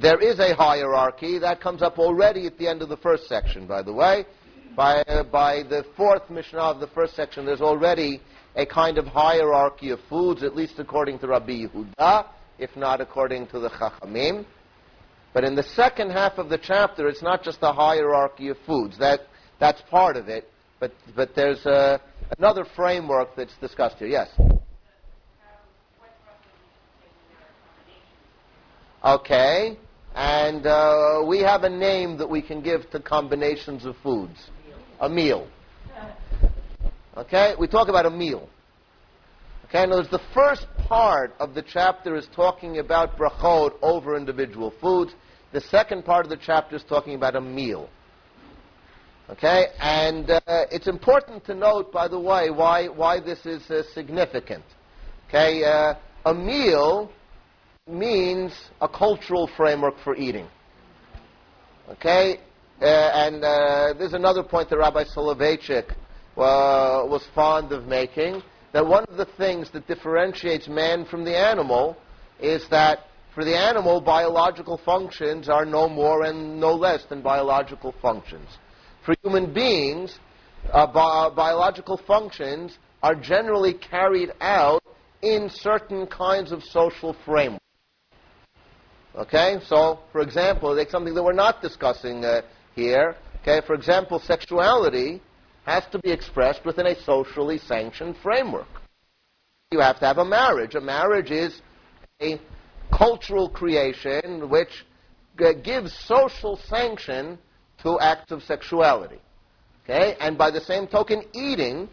There is a hierarchy that comes up already at the end of the first section, by the way. By, uh, by the fourth Mishnah of the first section, there's already a kind of hierarchy of foods, at least according to Rabbi Yehuda, if not according to the Chachamim. But in the second half of the chapter, it's not just the hierarchy of foods. That, that's part of it. But, but there's uh, another framework that's discussed here. Yes? Okay. And uh, we have a name that we can give to combinations of foods. A meal. Okay? We talk about a meal. Okay? In other words, the first part of the chapter is talking about brachot over individual foods. The second part of the chapter is talking about a meal. Okay? And uh, it's important to note, by the way, why, why this is uh, significant. Okay? Uh, a meal means a cultural framework for eating. Okay? Uh, and uh, there's another point that Rabbi Soloveitchik was fond of making, that one of the things that differentiates man from the animal is that for the animal, biological functions are no more and no less than biological functions. For human beings, uh, bi- biological functions are generally carried out in certain kinds of social frameworks. Okay, so for example, take something that we're not discussing uh, here. Okay, for example, sexuality has to be expressed within a socially sanctioned framework. You have to have a marriage. A marriage is a cultural creation which uh, gives social sanction to acts of sexuality. Okay, and by the same token, eating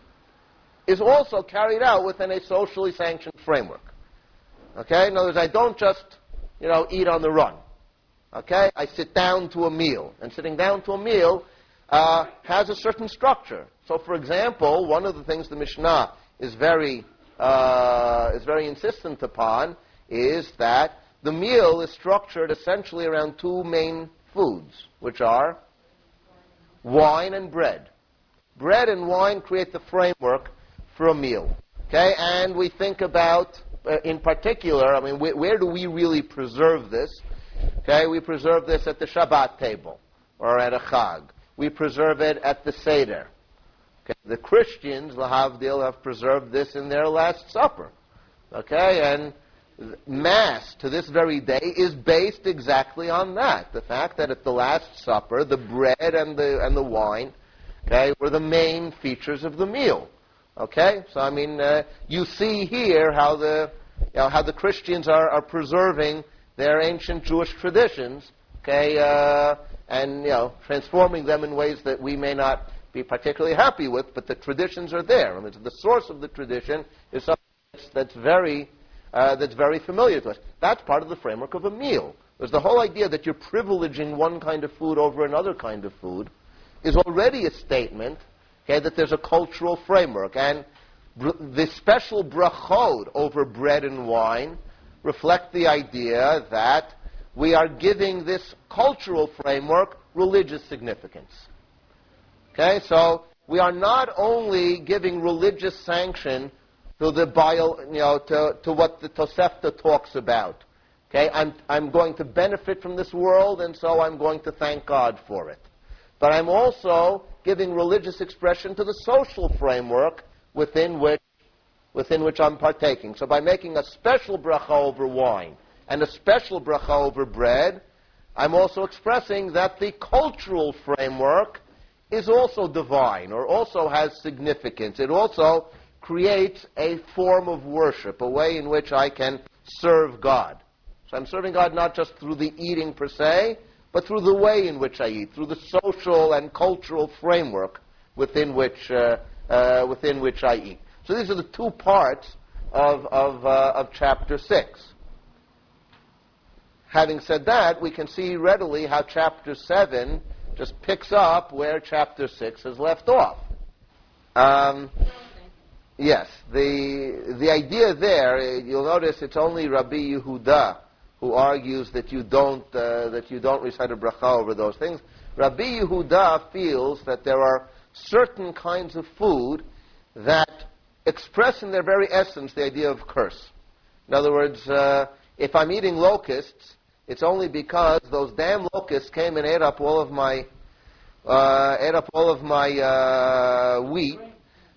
is also carried out within a socially sanctioned framework. Okay, in other words, I don't just you know, eat on the run. Okay? I sit down to a meal. And sitting down to a meal uh, has a certain structure. So, for example, one of the things the Mishnah is very, uh, is very insistent upon is that the meal is structured essentially around two main foods, which are wine and bread. Bread and wine create the framework for a meal. Okay? And we think about uh, in particular, I mean, wh- where do we really preserve this? Okay, we preserve this at the Shabbat table or at a Chag. We preserve it at the Seder. Okay, the Christians, the Lahavdil, have preserved this in their Last Supper. Okay, and Mass to this very day is based exactly on that. The fact that at the Last Supper, the bread and the, and the wine okay, were the main features of the meal. Okay, so I mean, uh, you see here how the you know, how the Christians are, are preserving their ancient Jewish traditions. Okay, uh, and you know, transforming them in ways that we may not be particularly happy with, but the traditions are there. I mean, the source of the tradition is something that's, that's very uh, that's very familiar to us. That's part of the framework of a meal. There's the whole idea that you're privileging one kind of food over another kind of food is already a statement Okay, that there's a cultural framework. And br- the special brachot over bread and wine reflect the idea that we are giving this cultural framework religious significance. Okay, so we are not only giving religious sanction to the bio, you know, to, to what the Tosefta talks about. Okay, I'm, I'm going to benefit from this world, and so I'm going to thank God for it. But I'm also giving religious expression to the social framework within which, within which I'm partaking. So by making a special bracha over wine and a special bracha over bread, I'm also expressing that the cultural framework is also divine or also has significance. It also creates a form of worship, a way in which I can serve God. So I'm serving God not just through the eating per se, but through the way in which I eat, through the social and cultural framework within which, uh, uh, within which I eat. So these are the two parts of, of, uh, of chapter 6. Having said that, we can see readily how chapter 7 just picks up where chapter 6 has left off. Um, yes, the the idea there, uh, you'll notice it's only Rabbi Yehuda who argues that you don't uh, that you don't recite a bracha over those things. Rabbi Yehuda feels that there are certain kinds of food that express in their very essence the idea of curse. In other words, uh, if I'm eating locusts, it's only because those damn locusts came and ate up all of my uh, ate up all of my uh, wheat,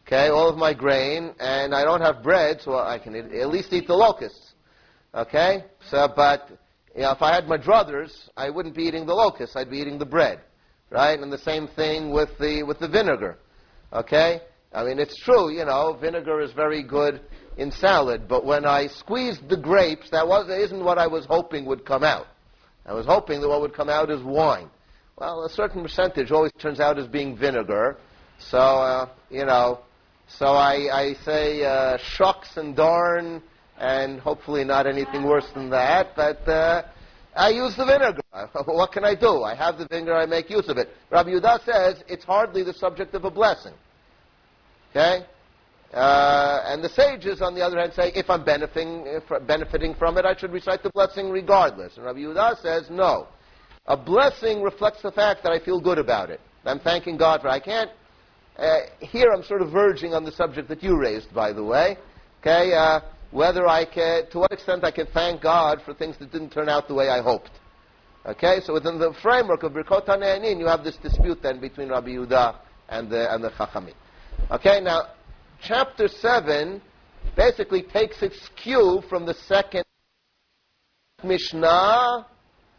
okay, all of my grain, and I don't have bread, so I can at least eat the locusts, okay. So, but you know, if I had my druthers, I wouldn't be eating the locusts; I'd be eating the bread, right? And the same thing with the with the vinegar, okay. I mean, it's true, you know, vinegar is very good in salad, but when I squeezed the grapes, that was, isn't what I was hoping would come out. I was hoping that what would come out is wine. Well, a certain percentage always turns out as being vinegar. So, uh, you know, so I, I say uh, shucks and darn, and hopefully not anything worse than that, but uh, I use the vinegar. [laughs] what can I do? I have the vinegar, I make use of it. Rabbi Yehuda says it's hardly the subject of a blessing. Okay? Uh, and the sages, on the other hand, say if I'm benefiting, if benefiting from it, I should recite the blessing regardless. And Rabbi Yehuda says no. A blessing reflects the fact that I feel good about it. I'm thanking God for it. I can't. Uh, here I'm sort of verging on the subject that you raised, by the way. Okay, uh, whether I can, to what extent I can thank God for things that didn't turn out the way I hoped. Okay, so within the framework of Birkot HaNehenin, you have this dispute then between Rabbi Yehuda and the and the Chachamim. Okay, now chapter 7 basically takes its cue from the second Mishnah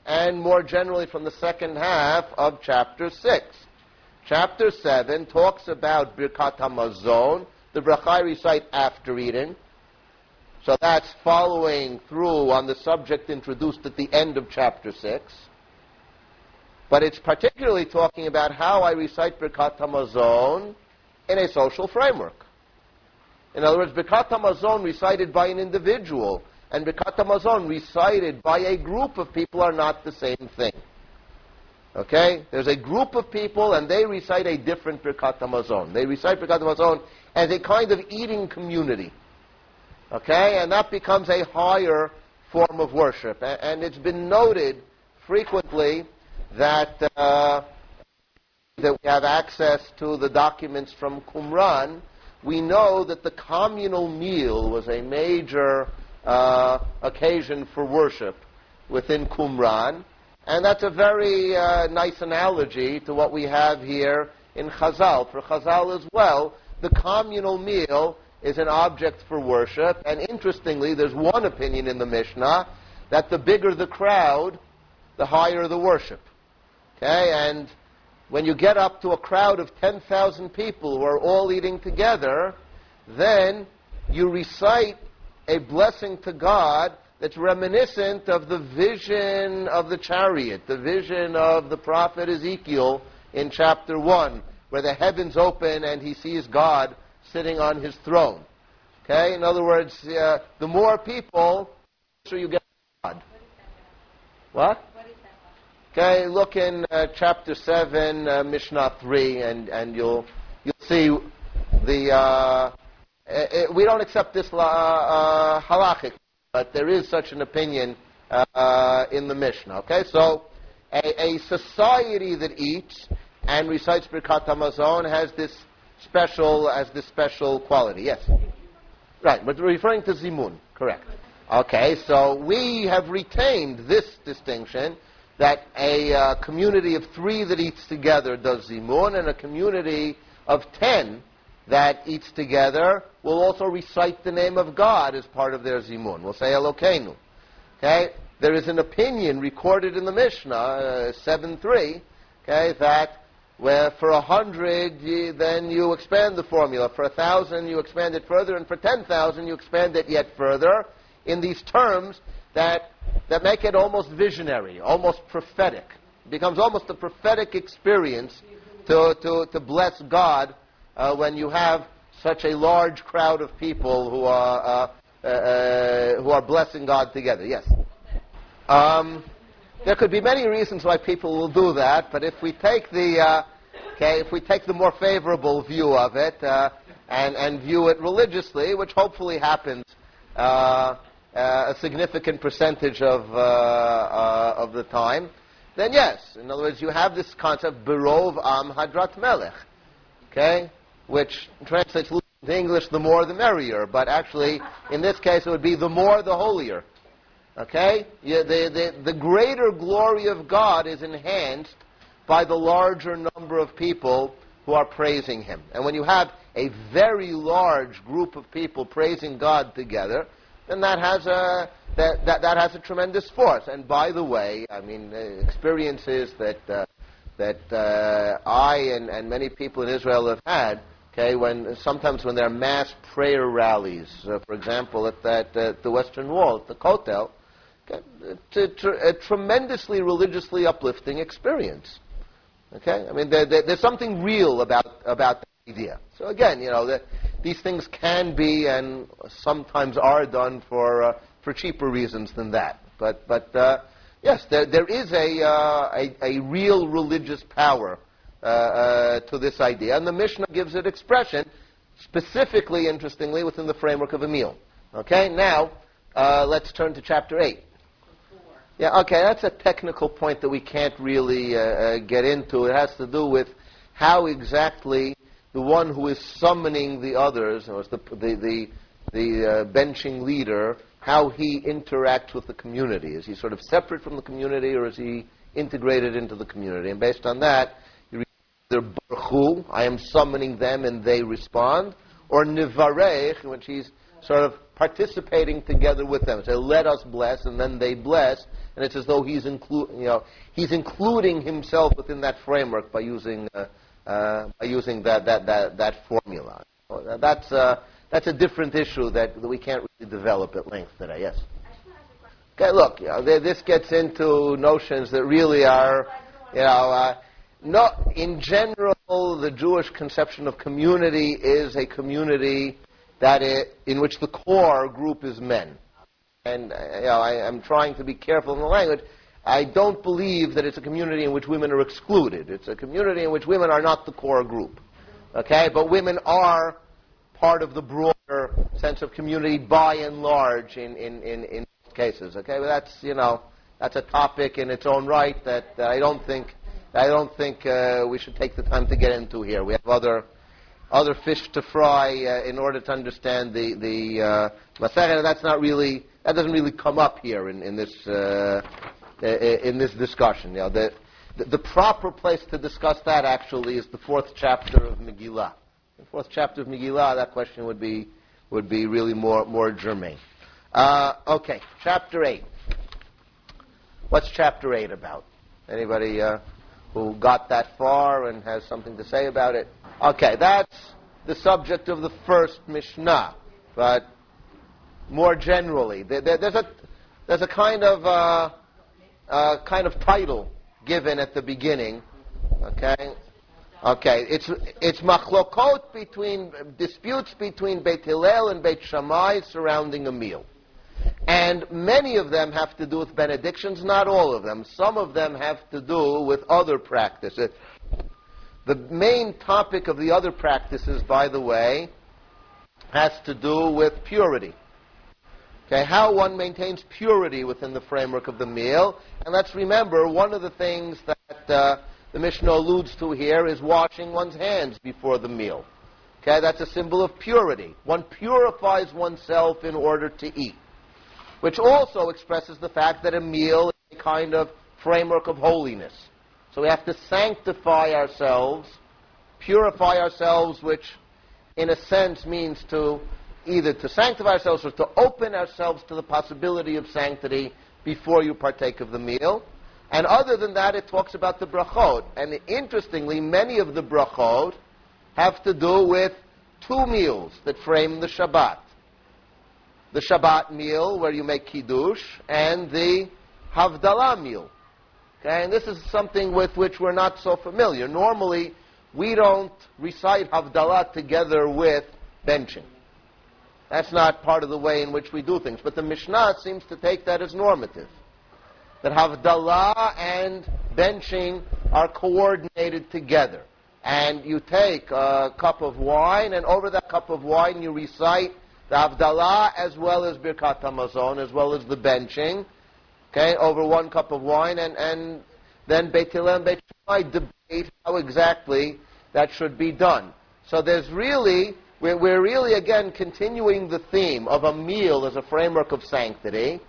and more generally from the second half of chapter 6. Chapter 7 talks about Birkat HaMazon, the bracha recite after eating. So that's following through on the subject introduced at the end of chapter 6. But it's particularly talking about how I recite Birkat HaMazon in a social framework. In other words, Birkat HaMazon recited by an individual and Birkat HaMazon recited by a group of people are not the same thing. Okay? There's a group of people and they recite a different Birkat HaMazon. They recite Birkat HaMazon as a kind of eating community. Okay? And that becomes a higher form of worship. And it's been noted frequently that uh, that we have access to the documents from Qumran, we know that the communal meal was a major uh, occasion for worship within Qumran. And that's a very uh, nice analogy to what we have here in Chazal. For Chazal as well, the communal meal is an object for worship. And interestingly, there's one opinion in the Mishnah that the bigger the crowd, the higher the worship. Okay, and when you get up to a crowd of 10,000 people who are all eating together, then you recite a blessing to God that's reminiscent of the vision of the chariot, the vision of the prophet Ezekiel in chapter 1, where the heavens open and he sees God sitting on his throne. Okay? In other words, uh, the more people, the closer you get God. What? Okay, look in uh, chapter 7, uh, Mishnah 3, and, and you'll, you'll see the. Uh, it, we don't accept this uh, uh, halachic, but there is such an opinion uh, in the Mishnah. Okay, so a, a, society that eats and recites Birkat Hamazon has this special, has this special quality. Yes? Right, but referring to Zimun, correct. Okay, so we have retained this distinction that a uh, community of three that eats together does zimun, and a community of ten that eats together will also recite the name of God as part of their zimun. We'll say Elokeinu. Okay? There is an opinion recorded in the Mishnah, uh, 7.3, okay, that where for a hundred, then you expand the formula. For a thousand, you expand it further, and for ten thousand, you expand it yet further in these terms that that make it almost visionary, almost prophetic. It becomes almost a prophetic experience to, to, to bless God uh, when you have such a large crowd of people who are, uh, uh, uh, who are blessing God together. Yes? Um, there could be many reasons why people will do that, but if we take the, uh, Okay, if we take the more favorable view of it uh, and, and view it religiously, which hopefully happens uh, a significant percentage of, uh, uh, of the time, then yes. In other words, you have this concept, Berov Am Hadrat Melech, okay, which translates into English, the more the merrier, but actually, in this case, it would be the more the holier. Okay? Yeah, the, the, the greater glory of God is enhanced by the larger number of people who are praising Him. And when you have a very large group of people praising God together, then that has a that, that, that has a tremendous force. And by the way, I mean uh, experiences that uh, that uh, I and, and many people in Israel have had. Okay, when sometimes when there are mass prayer rallies, uh, for example, at that at the Western Wall, at the Kotel, okay, a tremendously religiously uplifting experience. Okay, I mean there, there, there's something real about about that idea. So again, you know, the, these things can be and sometimes are done for uh, for cheaper reasons than that. But but uh, yes, there there is a, uh, a, a real religious power to this idea, and the Mishnah gives it expression specifically, interestingly, within the framework of a meal. Okay, now uh, let's turn to chapter eight. Yeah, okay, that's a technical point that we can't really uh, uh, get into. It has to do with how exactly the one who is summoning the others, or the, the, the, the uh, benching leader, how he interacts with the community. Is he sort of separate from the community, or is he integrated into the community? And based on that, you either Baruch I am summoning them and they respond, or Nivarech, in which he's sort of participating together with them. So let us bless, and then they bless, and it's as though he's inclu- you know he's including himself within that framework by using uh, by using that that that, that formula. So that's uh, that's a different issue that, we can't really develop at length today. Yes. Okay, look, you know, this gets into notions that really are, you know, uh, no, in general, the Jewish conception of community is a community that it, in which the core group is men. And uh, you know, I, am trying to be careful in the language. I don't believe that it's a community in which women are excluded. It's a community in which women are not the core group. Okay, but women are part of the broader sense of community by and large in, cases. But that's you know that's a topic in its own right that, I don't think I don't think uh, we should take the time to get into here. We have other other fish to fry uh, in order to understand the uh, That's not really that doesn't really come up here in this uh, in this discussion. You know, the, the, proper place to discuss that actually is the fourth chapter of Megillah the fourth chapter of Megillah, that question would be would be really more more germane. Uh, okay, chapter eight. What's chapter eight about? Anybody uh, who got that far and has something to say about it? Okay, that's the subject of the first Mishnah, but more generally, there, there, there's a there's a kind of uh, uh kind of title given at the beginning. Okay, Okay, it's it's machlokot between disputes between Beit Hillel and Beit Shammai surrounding a meal, and many of them have to do with benedictions. Not all of them. Some of them have to do with other practices. The main topic of the other practices, by the way, has to do with purity. Okay, how one maintains purity within the framework of the meal, and let's remember one of the things that. Uh, the Mishnah alludes to here is washing one's hands before the meal. Okay, that's a symbol of purity. One purifies oneself in order to eat, which also expresses the fact that a meal is a kind of framework of holiness. So we have to sanctify ourselves, purify ourselves, which in a sense means to either to sanctify ourselves or to open ourselves to the possibility of sanctity before you partake of the meal. And other than that, it talks about the brachot. And interestingly, many of the brachot have to do with two meals that frame the Shabbat. The Shabbat meal, where you make kiddush, and the Havdalah meal. Okay, and this is something with which we're not so familiar. Normally, we don't recite Havdalah together with benching. That's not part of the way in which we do things. But the Mishnah seems to take that as normative that Havdalah and benching are coordinated together. and you take a cup of wine, and over that cup of wine you recite the Havdalah as well as Birkat Hamazon, as well as the benching, okay, over one cup of wine, and, and then Beit Hillel and Beit debate how exactly that should be done. So there's really, we're, we're really again continuing the theme of a meal as a framework of sanctity,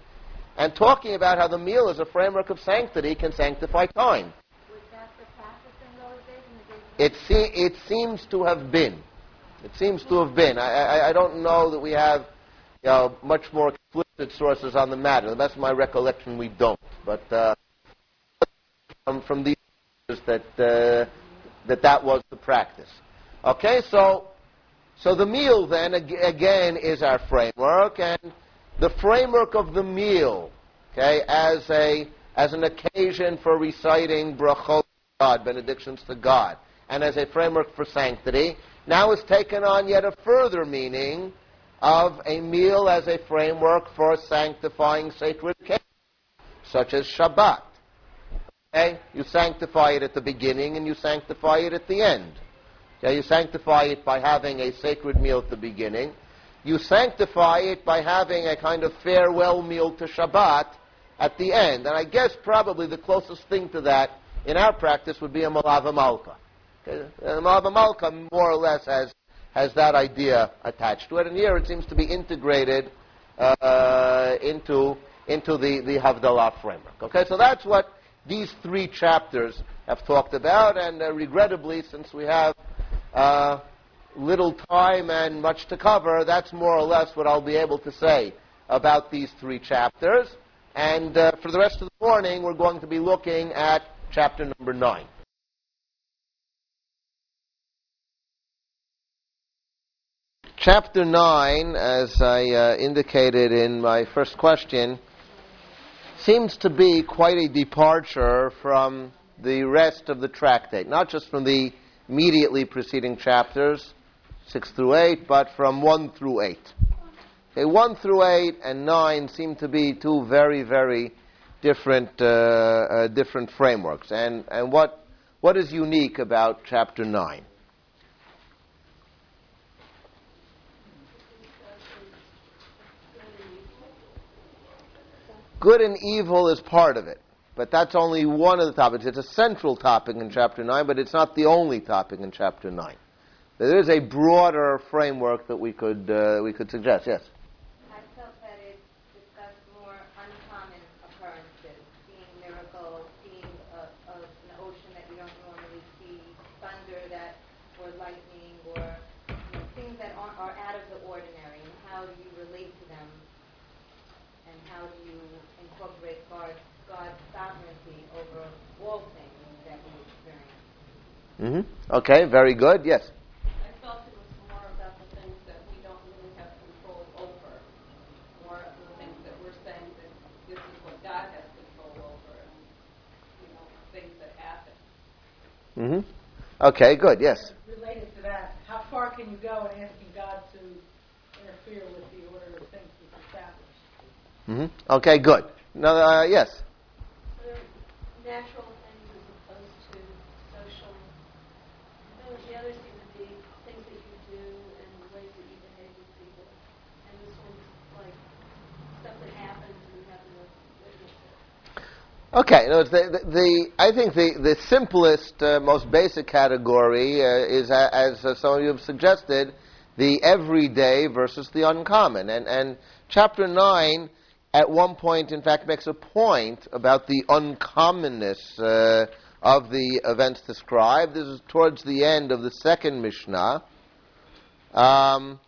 and talking about how the meal as a framework of sanctity can sanctify time. Was that the practice in those days? It, se- it seems to have been. It seems to have been. I, I, I don't know that we have you know, much more explicit sources on the matter. Of my recollection, we don't. But uh, from, from these that, uh, that that was the practice. Okay, so, so the meal then, ag- again, is our framework, and the framework of the meal, okay, as, a, as an occasion for reciting brachot God, benedictions to God, and as a framework for sanctity, now is taken on yet a further meaning of a meal as a framework for sanctifying sacred occasions, such as Shabbat. Okay? You sanctify it at the beginning and you sanctify it at the end. Okay? You sanctify it by having a sacred meal at the beginning. You sanctify it by having a kind of farewell meal to Shabbat at the end. And I guess probably the closest thing to that in our practice would be a Malava Malka. Okay? Malava Malka more or less has, has that idea attached to it. And here it seems to be integrated uh, into, into the, the Havdalah framework. Okay, so that's what these three chapters have talked about, and uh, regrettably, since we have uh, little time and much to cover, that's more or less what I'll be able to say about these three chapters. And uh, for the rest of the morning, we're going to be looking at chapter number nine. Chapter 9, as I uh, indicated in my first question, seems to be quite a departure from the rest of the tractate, not just from the immediately preceding chapters, 6 through 8, but from 1 through 8. Okay, 1 through 8 and 9 seem to be two very, very different, uh, uh, different frameworks. And, and what, what is unique about chapter 9? Good and evil is part of it, but that's only one of the topics. It's a central topic in chapter 9, but it's not the only topic in chapter 9. There is a broader framework that we could, uh, we could suggest. Yes? I felt that it discussed more uncommon occurrences, seeing miracles, seeing a, a, an ocean that you don't normally see, thunder that, or lightning, or you know, things that are, are out of the ordinary, and how do you relate to them, and how do you incorporate God's, God's sovereignty over all things that we experience. Hmm Okay, very good. Yes? I felt it was more about the things that we don't really have control over, more of the things that we're saying that this is what God has control over, and, you know, things that happen. hmm Okay, good. Yes? related to that, how far can you go in asking God to interfere with the order of things that's established? hmm Okay, good. No, uh, yes? natural things as opposed to social. Those, the others seem to be things that you do and the ways that you behave with people. And this one's like stuff that happens and you have to witness Okay, the, the, the, I think the, the simplest, uh, most basic category uh, is, uh, as some of you have suggested, the everyday versus the uncommon. And, and chapter 9, at one point, in fact, makes a point about the uncommonness uh, of the events described. This is towards the end of the second Mishnah. Um,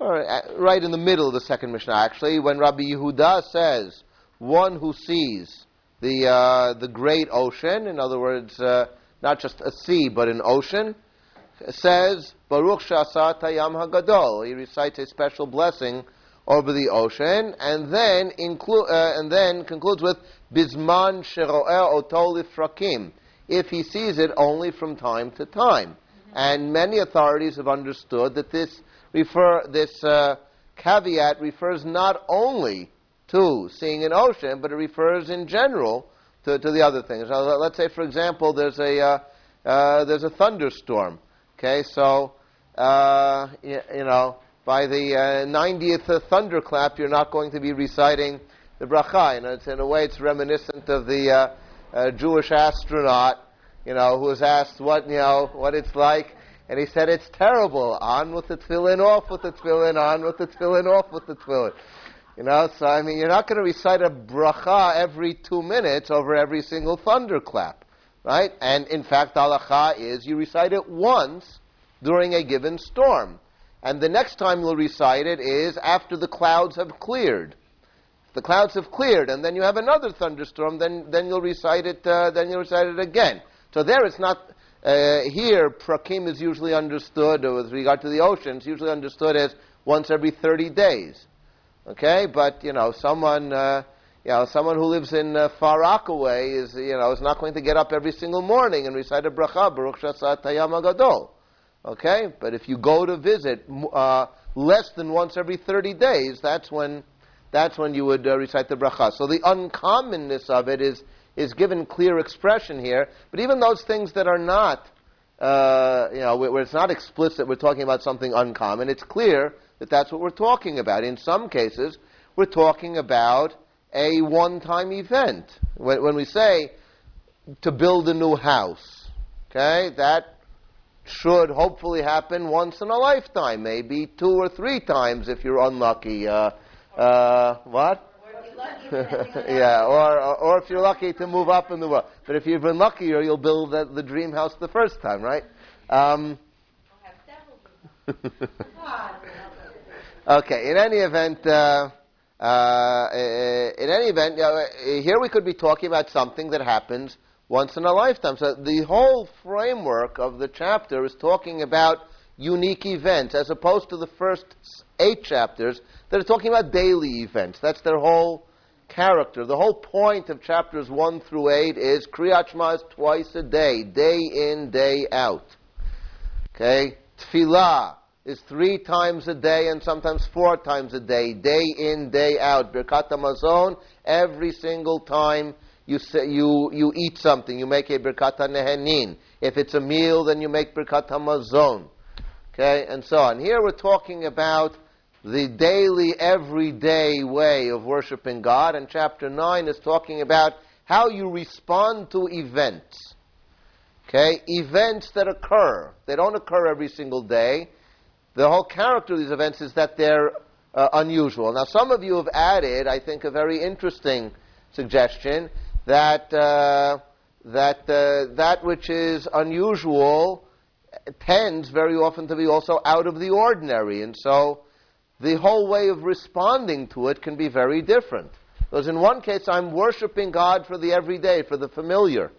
uh, right in the middle of the second Mishnah, actually, when Rabbi Yehuda says, one who sees the, uh, the great ocean, in other words, uh, not just a sea, but an ocean, says, Baruch Shasat Hayam Hagadol. He recites a special blessing over the ocean, and then, inclu- uh, and then concludes with, Bisman Shero'eh Oto Lifrakim, if he sees it only from time to time. And many authorities have understood that this refer this uh, caveat refers not only to seeing an ocean, but it refers in general to, to the other things. Now, let's say, for example, there's a uh, uh, there's a thunderstorm. Okay, so uh, you, you know by the uh, 90th thunderclap, you're not going to be reciting the bracha. You know, it's, in a way, it's reminiscent of the uh, uh, Jewish astronaut, you know, who was asked what you know what it's like, and he said it's terrible. On with the tefillin, off with the tefillin, on with the tefillin, off with the tefillin. You know, so I mean, you're not going to recite a bracha every two minutes over every single thunderclap, right? And in fact, halacha is you recite it once during a given storm, and the next time you'll recite it is after the clouds have cleared. If the clouds have cleared, and then you have another thunderstorm, then then you'll recite it. Uh, then you'll recite it again. So there, it's not. Uh, here, prakim is usually understood, with regard to the oceans, usually understood as once every 30 days. Okay, but you know, someone, uh, you know, someone who lives in uh, far Rockaway is, you know, is not going to get up every single morning and recite a bracha, Baruch Shasat Agadol. Okay, but if you go to visit uh, less than once every thirty days, that's when, that's when you would uh, recite the bracha. So the uncommonness of it is is given clear expression here. But even those things that are not, uh, you know, where it's not explicit, we're talking about something uncommon. It's clear that that's what we're talking about. In some cases, we're talking about a one time event. When, when we say to build a new house, okay, that should hopefully happen once in a lifetime, maybe two or three times if you're unlucky. Uh, uh, what? [laughs] yeah, or, or, or if you're lucky to move up in the world. But if you've been luckier, you'll build the, the dream house the first time, right? Um, [laughs] Okay. In any event, uh, uh, in any event, know, here we could be talking about something that happens once in a lifetime. So the whole framework of the chapter is talking about unique events, as opposed to the first eight chapters that are talking about daily events. That's their whole character. The whole point of chapters one through eight is Kriyat Shema is twice a day, day in, day out. Okay, Tefillah is three times a day and sometimes four times a day, day in, day out. Birkat Hamazon, every single time you, say, you, you eat something, you make a Birkat Nehenin. If it's a meal, then you make Birkat Hamazon. Okay, and so on. Here we're talking about the daily, everyday way of worshiping God, and chapter 9 is talking about how you respond to events. Okay, events that occur. They don't occur every single day the whole character of these events is that they're uh, unusual. Now, some of you have added, I think, a very interesting suggestion that uh, that uh, that which is unusual tends very often to be also out of the ordinary, and so the whole way of responding to it can be very different. Because in one case, I'm worshiping God for the everyday, for the familiar.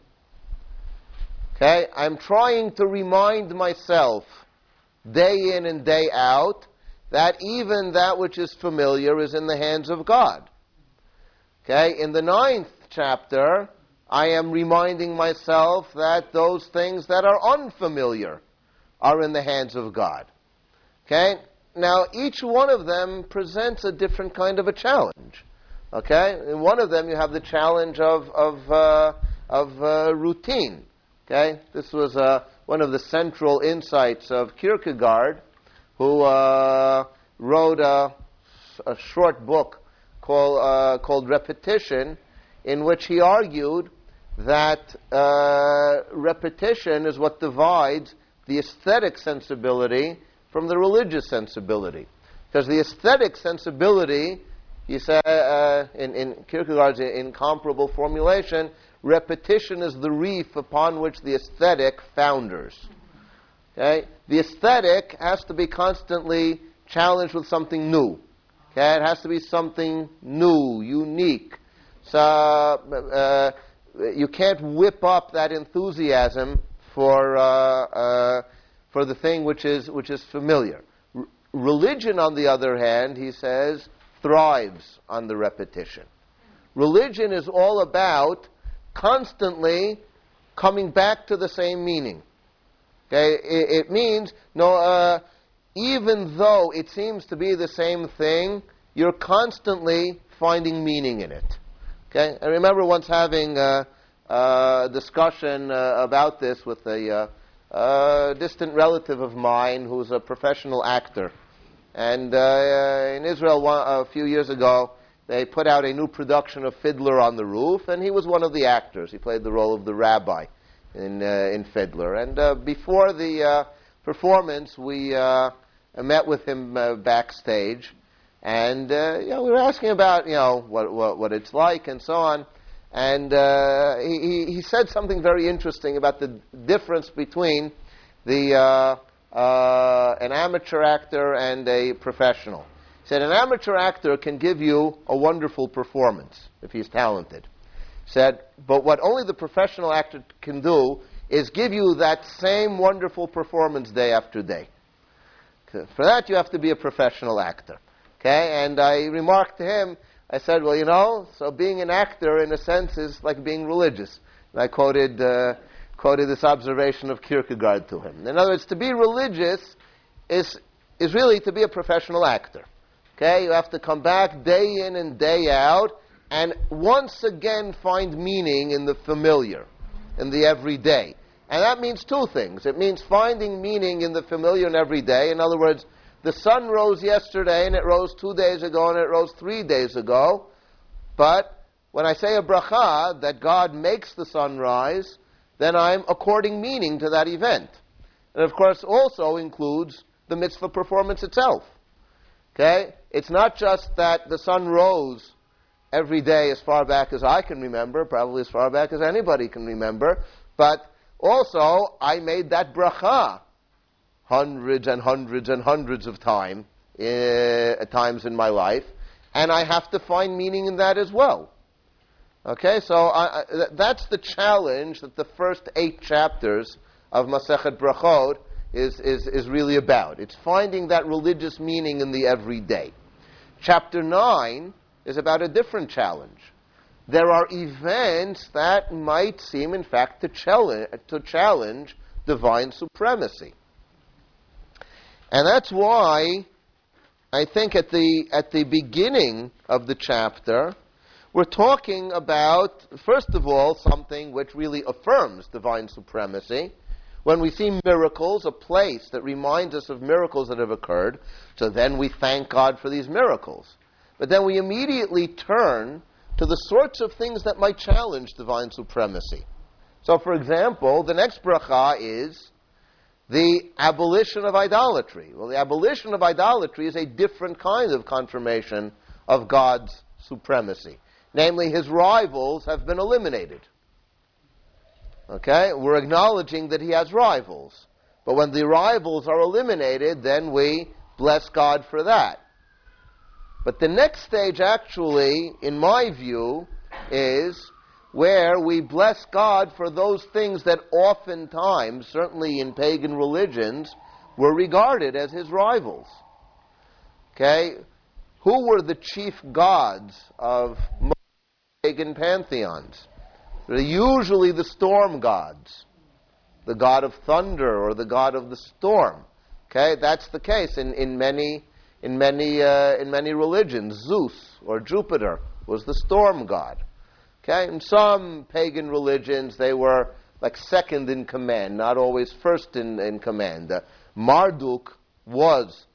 Okay, I'm trying to remind myself day in and day out, that even that which is familiar is in the hands of God. Okay, in the ninth chapter, I am reminding myself that those things that are unfamiliar are in the hands of God. Okay, now each one of them presents a different kind of a challenge. Okay, in one of them you have the challenge of of uh, of uh, routine. Okay, this was a one of the central insights of Kierkegaard, who uh, wrote a, a, short book called, uh, called Repetition, in which he argued that uh, repetition is what divides the aesthetic sensibility from the religious sensibility. Because the aesthetic sensibility, he said uh, in, in Kierkegaard's incomparable formulation, repetition is the reef upon which the aesthetic founders. Okay? The aesthetic has to be constantly challenged with something new. Okay? It has to be something new, unique. So uh, you can't whip up that enthusiasm for uh, uh, for the thing which is which is familiar. R- religion, on the other hand, he says, thrives on the repetition. Religion is all about constantly coming back to the same meaning. Okay, it, it means no. Uh, even though it seems to be the same thing, you're constantly finding meaning in it. Okay, I remember once having a, uh, discussion uh, about this with a uh, uh, distant relative of mine who's a professional actor. And uh, in Israel, one, a few years ago, they put out a new production of Fiddler on the Roof, and he was one of the actors. He played the role of the rabbi in, uh, in Fiddler. And uh, before the uh, performance, we uh, met with him uh, backstage, and uh, you know, we were asking about you know what, what, what it's like and so on. And he, he- said something very interesting about the difference between the an amateur actor and a professional. Said an amateur actor can give you a wonderful performance if he's talented. Said, but what only the professional actor can do is give you that same wonderful performance day after day. For that, you have to be a professional actor. Okay? And I remarked to him, I said, well, you know, so being an actor, in a sense, is like being religious. And I quoted, uh, quoted this observation of Kierkegaard to him. In other words, to be religious is, is really to be a professional actor. Okay? You have to come back day in and day out and once again find meaning in the familiar, in the everyday. And that means two things. It means finding meaning in the familiar and everyday. In other words, the sun rose yesterday and it rose two days ago and it rose three days ago. But when I say a bracha, that God makes the sun rise, then I'm according meaning to that event. And of course, also includes the mitzvah performance itself. Okay? It's not just that the sun rose every day as far back as I can remember, probably as far back as anybody can remember, but also I made that bracha hundreds and hundreds and hundreds of time, uh, times in my life, and I have to find meaning in that as well. Okay, so I, I, that's the challenge that the first eight chapters of Masechet Brachot is, is, is really about. It's finding that religious meaning in the everyday. Chapter 9 is about a different challenge. There are events that might seem, in fact, to challenge, to challenge divine supremacy. And that's why I think at the, at the beginning of the chapter, we're talking about, first of all, something which really affirms divine supremacy. When we see miracles, a place that reminds us of miracles that have occurred, so then we thank God for these miracles. But then we immediately turn to the sorts of things that might challenge divine supremacy. So, for example, the next bracha is the abolition of idolatry. Well, the abolition of idolatry is a different kind of confirmation of God's supremacy. Namely, his rivals have been eliminated. Okay? We're acknowledging that he has rivals. But when the rivals are eliminated, then we bless God for that. But the next stage, actually, in my view, is where we bless God for those things that oftentimes, certainly in pagan religions, were regarded as his rivals. Okay? Who were the chief gods of pagan pantheons? They're usually the storm gods, the god of thunder or the god of the storm. Okay, that's the case in, in many in many uh, in many religions. Zeus or Jupiter was the storm god. Okay, in some pagan religions they were like second in command, not always first in, in command. Uh, Marduk was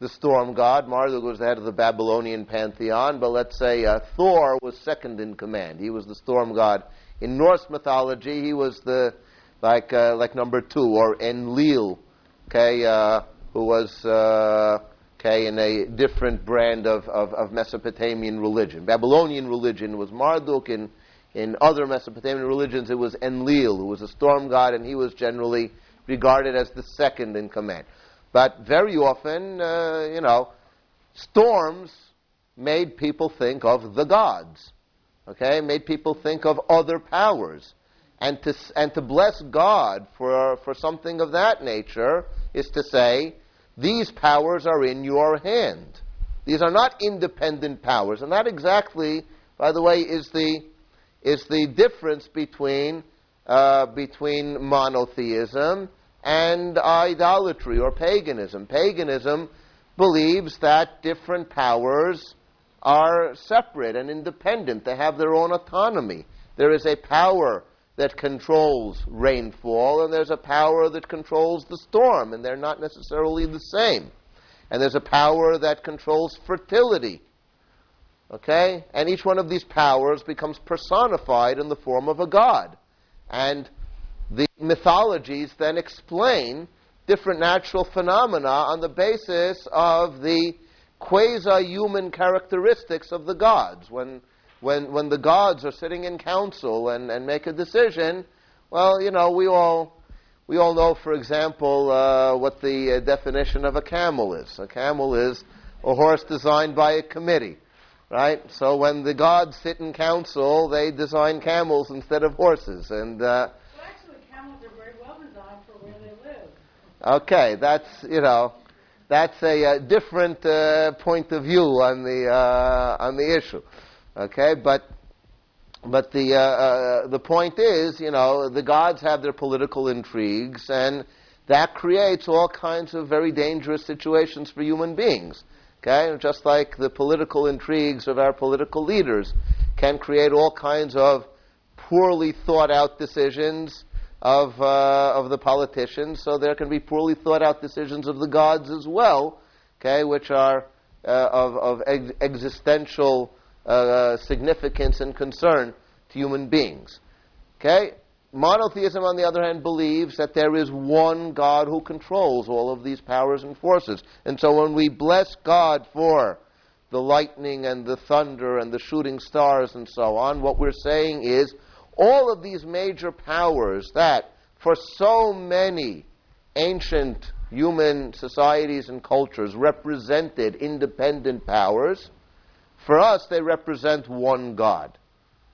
the storm god. Marduk was the head of the Babylonian pantheon, but let's say uh, Thor was second in command. He was the storm god. In Norse mythology, he was the like uh, like number two, or Enlil, okay, uh, who was uh, okay in a different brand of, of, of Mesopotamian religion. Babylonian religion was Marduk. In in other Mesopotamian religions, it was Enlil, who was a storm god, and he was generally regarded as the second in command. But very often, uh, you know, storms made people think of the gods. Okay, made people think of other powers. And to, and to bless God for, for something of that nature is to say, these powers are in your hand. These are not independent powers. And that exactly, by the way, is the, is the difference between, uh, between monotheism and idolatry or paganism. Paganism believes that different powers are separate and independent. They have their own autonomy. There is a power that controls rainfall, and there's a power that controls the storm, and they're not necessarily the same. And there's a power that controls fertility. Okay? And each one of these powers becomes personified in the form of a god. And the mythologies then explain different natural phenomena on the basis of the quasi human characteristics of the gods. When, when, when the gods are sitting in council and, and make a decision, well, you know, we all, we all know, for example, uh, what the uh, definition of a camel is. A camel is a horse designed by a committee, right? So when the gods sit in council, they design camels instead of horses. And uh, Well, actually, camels are very well designed for where they live. Okay, that's you know, that's a, uh different uh, point of view on the uh, on the issue. Okay, but but the uh, uh, the point is, you know, the gods have their political intrigues, and that creates all kinds of very dangerous situations for human beings. Okay, just like the political intrigues of our political leaders can create all kinds of poorly thought out decisions of, uh, of the politicians, so there can be poorly thought out decisions of the gods as well, okay, which are uh, of, of ex- existential uh, significance and concern to human beings. Okay? Monotheism, on the other hand, believes that there is one God who controls all of these powers and forces. And so when we bless God for the lightning and the thunder and the shooting stars and so on, what we're saying is all of these major powers that for so many ancient human societies and cultures represented independent powers, for us they represent one God.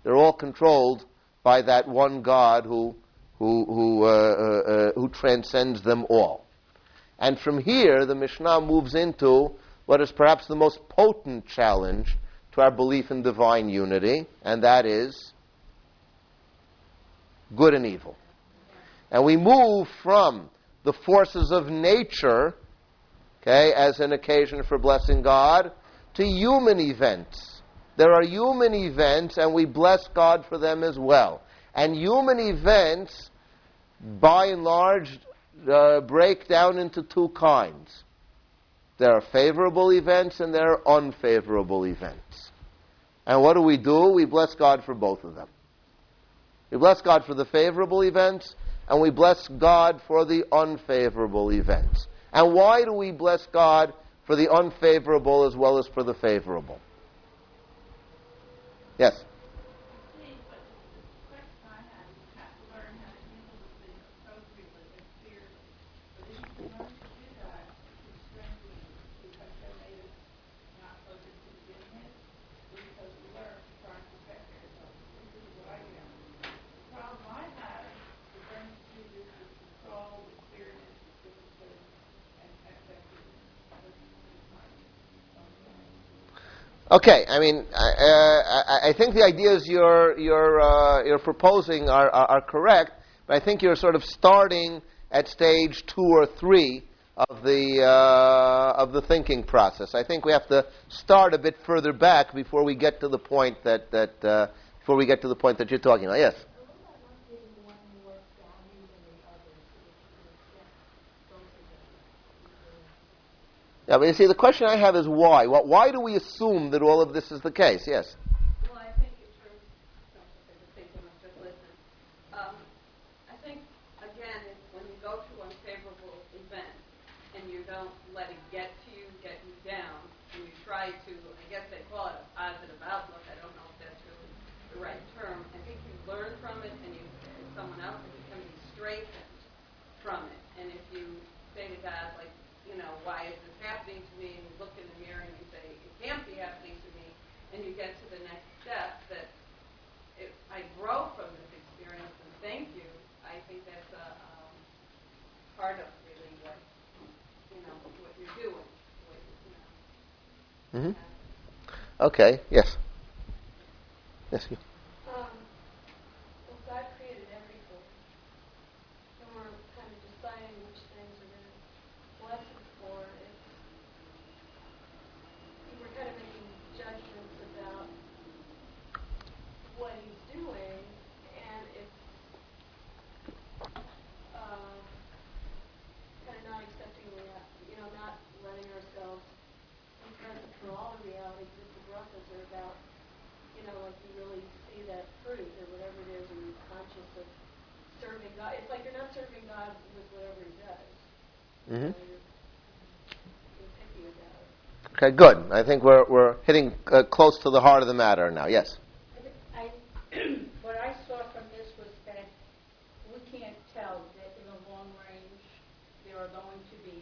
They're all controlled by that one God who, who, who, uh, uh, uh, who transcends them all. And from here, the Mishnah moves into what is perhaps the most potent challenge to our belief in divine unity, and that is good and evil. And we move from the forces of nature, okay, as an occasion for blessing God, to human events. There are human events, and we bless God for them as well. And human events, by and large, uh, break down into two kinds. There are favorable events and there are unfavorable events. And what do we do? We bless God for both of them. We bless God for the favorable events, and we bless God for the unfavorable events. And why do we bless God for the unfavorable as well as for the favorable? Yes? Okay, I mean, I, uh, I, think the ideas you're, you're, uh, you're proposing are, are, are correct, but I think you're sort of starting at stage two or three of the, uh, of the thinking process. I think we have to start a bit further back before we get to the point that, that uh, before we get to the point that you're talking about. Yes? Yeah, but you see, the question I have is why? Why do we assume that all of this is the case? Yes. Well, I think just listen. Um, I think again, when you go to unfavorable event and you don't let it get to you, get you down, and you try to, I guess they call it a positive outlook. I don't know if that's really the right term. I think you learn from it, and you, as someone else, you can be strengthened from it. And if you say to God, like, you know, why is this happening to me? And you look in the mirror and you say, it can't be happening to me. And you get to the next step that it, I grow from this experience and thank you. I think that's a um, part of really what, you know, what you're doing. What, you know. hmm Okay. Yes. Yes. You. Um, well, God created everything. And we're kind of deciding which things we're going to bless Him for. It's, we're kind of making judgments about what He's doing, and it's serving God. It's like you're not serving God with whatever He does. Mhm. So you're, you're picky about it. Okay, good. I think we're, we're hitting uh, close to the heart of the matter now. Yes? I, what I saw from this was that we can't tell that in the long range there are going to be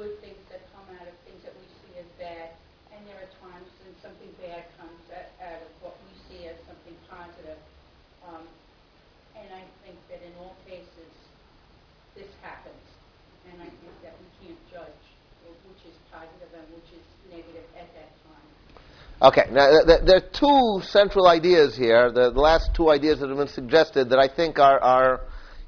good things that come out of things that we see as bad, and there are times when something bad comes out out of what we see as something positive. Um, and I think that in all cases, this happens, and I think that we can't judge which is positive and which is negative at that time. Okay, now th- th- there are two central ideas here. The, the last two ideas that have been suggested that I think are, are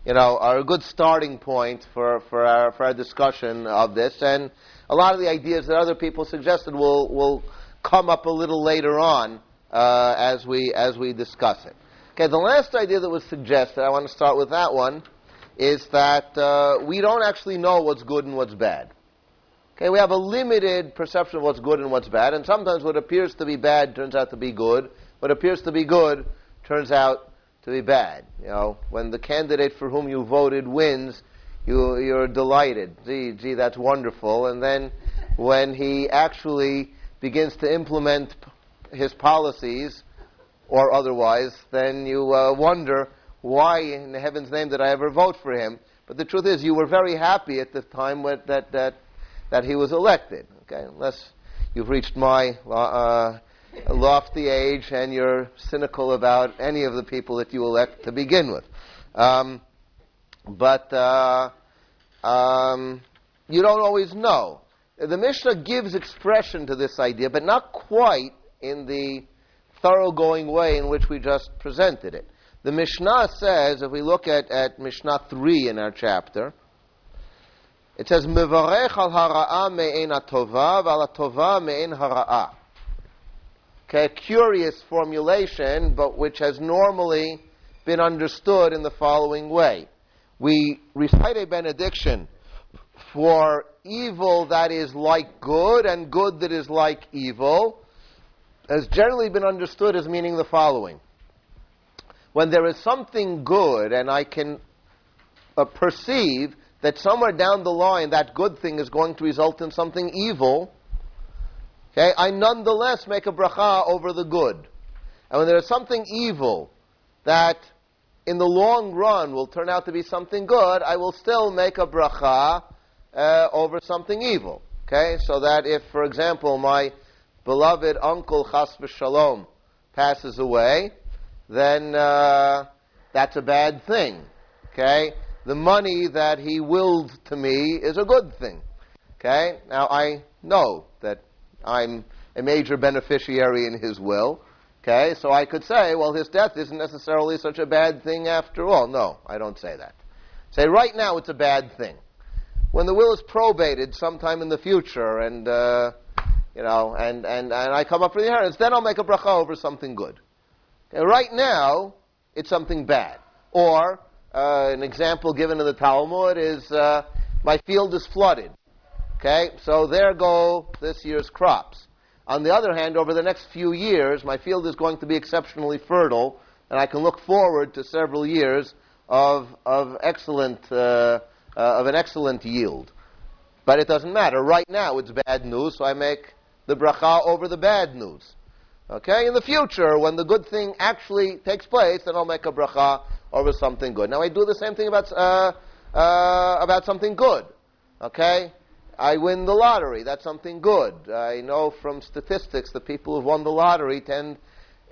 you know, are a good starting point for, for, our, for our discussion of this. And a lot of the ideas that other people suggested will, will come up a little later on uh, as, we, as we discuss it. Okay, the last idea that was suggested, I want to start with that one, is that uh, we don't actually know what's good and what's bad. Okay, we have a limited perception of what's good and what's bad, and sometimes what appears to be bad turns out to be good. What appears to be good turns out to be bad. You know, when the candidate for whom you voted wins, you, you're delighted. Gee, gee, that's wonderful. And then when he actually begins to implement his policies or otherwise, then you uh, wonder why in heaven's name did I ever vote for him? But the truth is, you were very happy at the time that, that that he was elected. Okay, unless you've reached my uh, lofty age and you're cynical about any of the people that you elect to begin with. Um, but uh, um, you don't always know. The Mishnah gives expression to this idea, but not quite in the thoroughgoing way in which we just presented it. The Mishnah says, if we look at, at Mishnah 3 in our chapter, it says, "Mevarech al hara'a me'en atova, v'al atova me'en hara'a." Okay, a curious formulation, but which has normally been understood in the following way: We recite a benediction for evil that is like good and good that is like evil, has generally been understood as meaning the following: When there is something good, and I can uh, perceive that somewhere down the line that good thing is going to result in something evil, okay, I nonetheless make a bracha over the good. And when there is something evil that in the long run will turn out to be something good, I will still make a bracha uh, over something evil. Okay, so that if, for example, my beloved uncle Chas Shalom passes away, then uh, that's a bad thing. Okay, the money that he willed to me is a good thing. Okay? Now, I know that I'm a major beneficiary in his will. Okay? So I could say, well, his death isn't necessarily such a bad thing after all. No, I don't say that. Say, right now it's a bad thing. When the will is probated sometime in the future and, uh, you know, and, and, and I come up for the inheritance, then I'll make a bracha over something good. Okay? Right now, it's something bad. Or, uh, an example given in the Talmud is uh, my field is flooded. Okay, so there go this year's crops. On the other hand, over the next few years, my field is going to be exceptionally fertile, and I can look forward to several years of of excellent uh, uh, of an excellent yield. But it doesn't matter. Right now, it's bad news, so I make the bracha over the bad news. Okay, in the future, when the good thing actually takes place, then I'll make a bracha over something good. Now I do the same thing about uh, uh, about something good. Okay, I win the lottery. That's something good. I know from statistics that people who've won the lottery tend,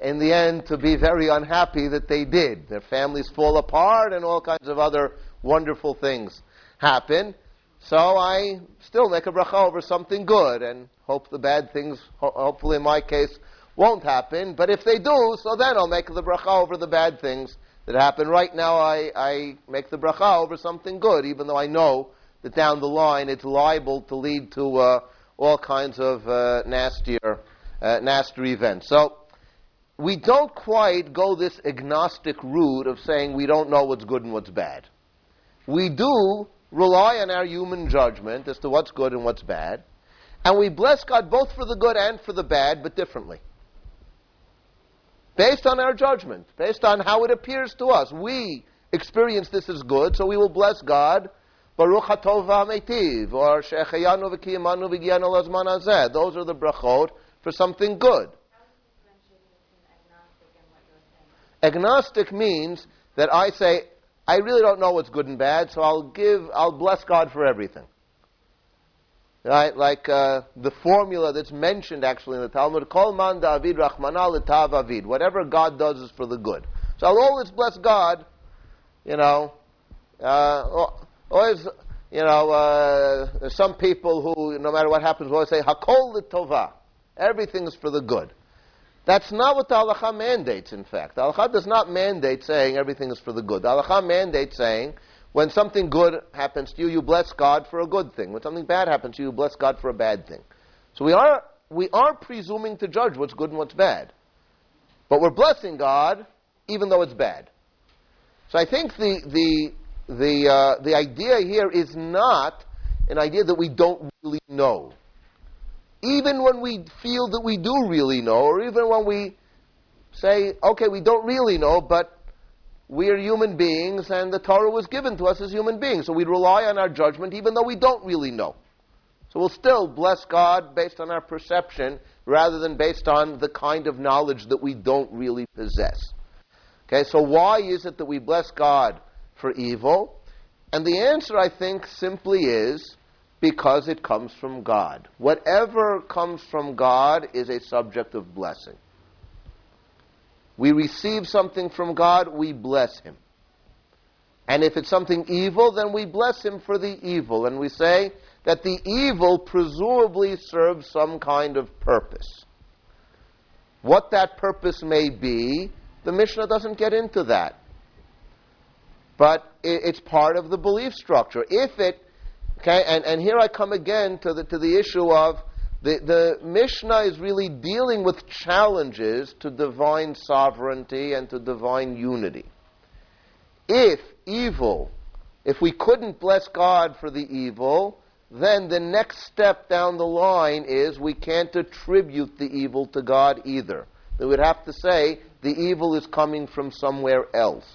in the end, to be very unhappy that they did. Their families fall apart, and all kinds of other wonderful things happen. So I still make a bracha over something good, and hope the bad things, ho- hopefully in my case, won't happen. But if they do, so then I'll make the bracha over the bad things that happen. Right now, I, I make the bracha over something good, even though I know that down the line it's liable to lead to uh, all kinds of uh, nastier, uh, nastier events. So we don't quite go this agnostic route of saying we don't know what's good and what's bad. We do rely on our human judgment as to what's good and what's bad, and we bless God both for the good and for the bad, but differently based on our judgment, based on how it appears to us. We experience this as good, so we will bless God. Baruch hatov v'hametiv, or she'echayanu v'kiyamanu v'giyanu lazman hazeh. Those are the brachot for something good. Agnostic means that I say, I really don't know what's good and bad, so I'll give, I'll bless God for everything. Right? Like uh, the formula that's mentioned actually in the Talmud, Kol man d'avid Rachmana l'tav avid. Whatever God does is for the good. So I'll always bless God, you know. Uh, always, you know, uh, some people who, no matter what happens, always say, Hakol l'tova. Everything is for the good. That's not what the halacha mandates, in fact. The halacha does not mandate saying everything is for the good. The halacha mandates saying when something good happens to you, you bless God for a good thing. When something bad happens to you, you bless God for a bad thing. So we are, we are presuming to judge what's good and what's bad. But we're blessing God even though it's bad. So I think the, the, the, uh, the idea here is not an idea that we don't really know even when we feel that we do really know, or even when we say, okay, we don't really know, but we are human beings and the Torah was given to us as human beings. So we rely on our judgment even though we don't really know. So we'll still bless God based on our perception rather than based on the kind of knowledge that we don't really possess. Okay, so why is it that we bless God for evil? And the answer, I think, simply is because it comes from God. Whatever comes from God is a subject of blessing. We receive something from God, we bless Him. And if it's something evil, then we bless Him for the evil. And we say that the evil presumably serves some kind of purpose. What that purpose may be, the Mishnah doesn't get into that. But it's part of the belief structure. If it Okay, and, and here I come again to the, to the issue of the, the Mishnah is really dealing with challenges to divine sovereignty and to divine unity. If evil, if we couldn't bless God for the evil, then the next step down the line is we can't attribute the evil to God either. We would have to say the evil is coming from somewhere else.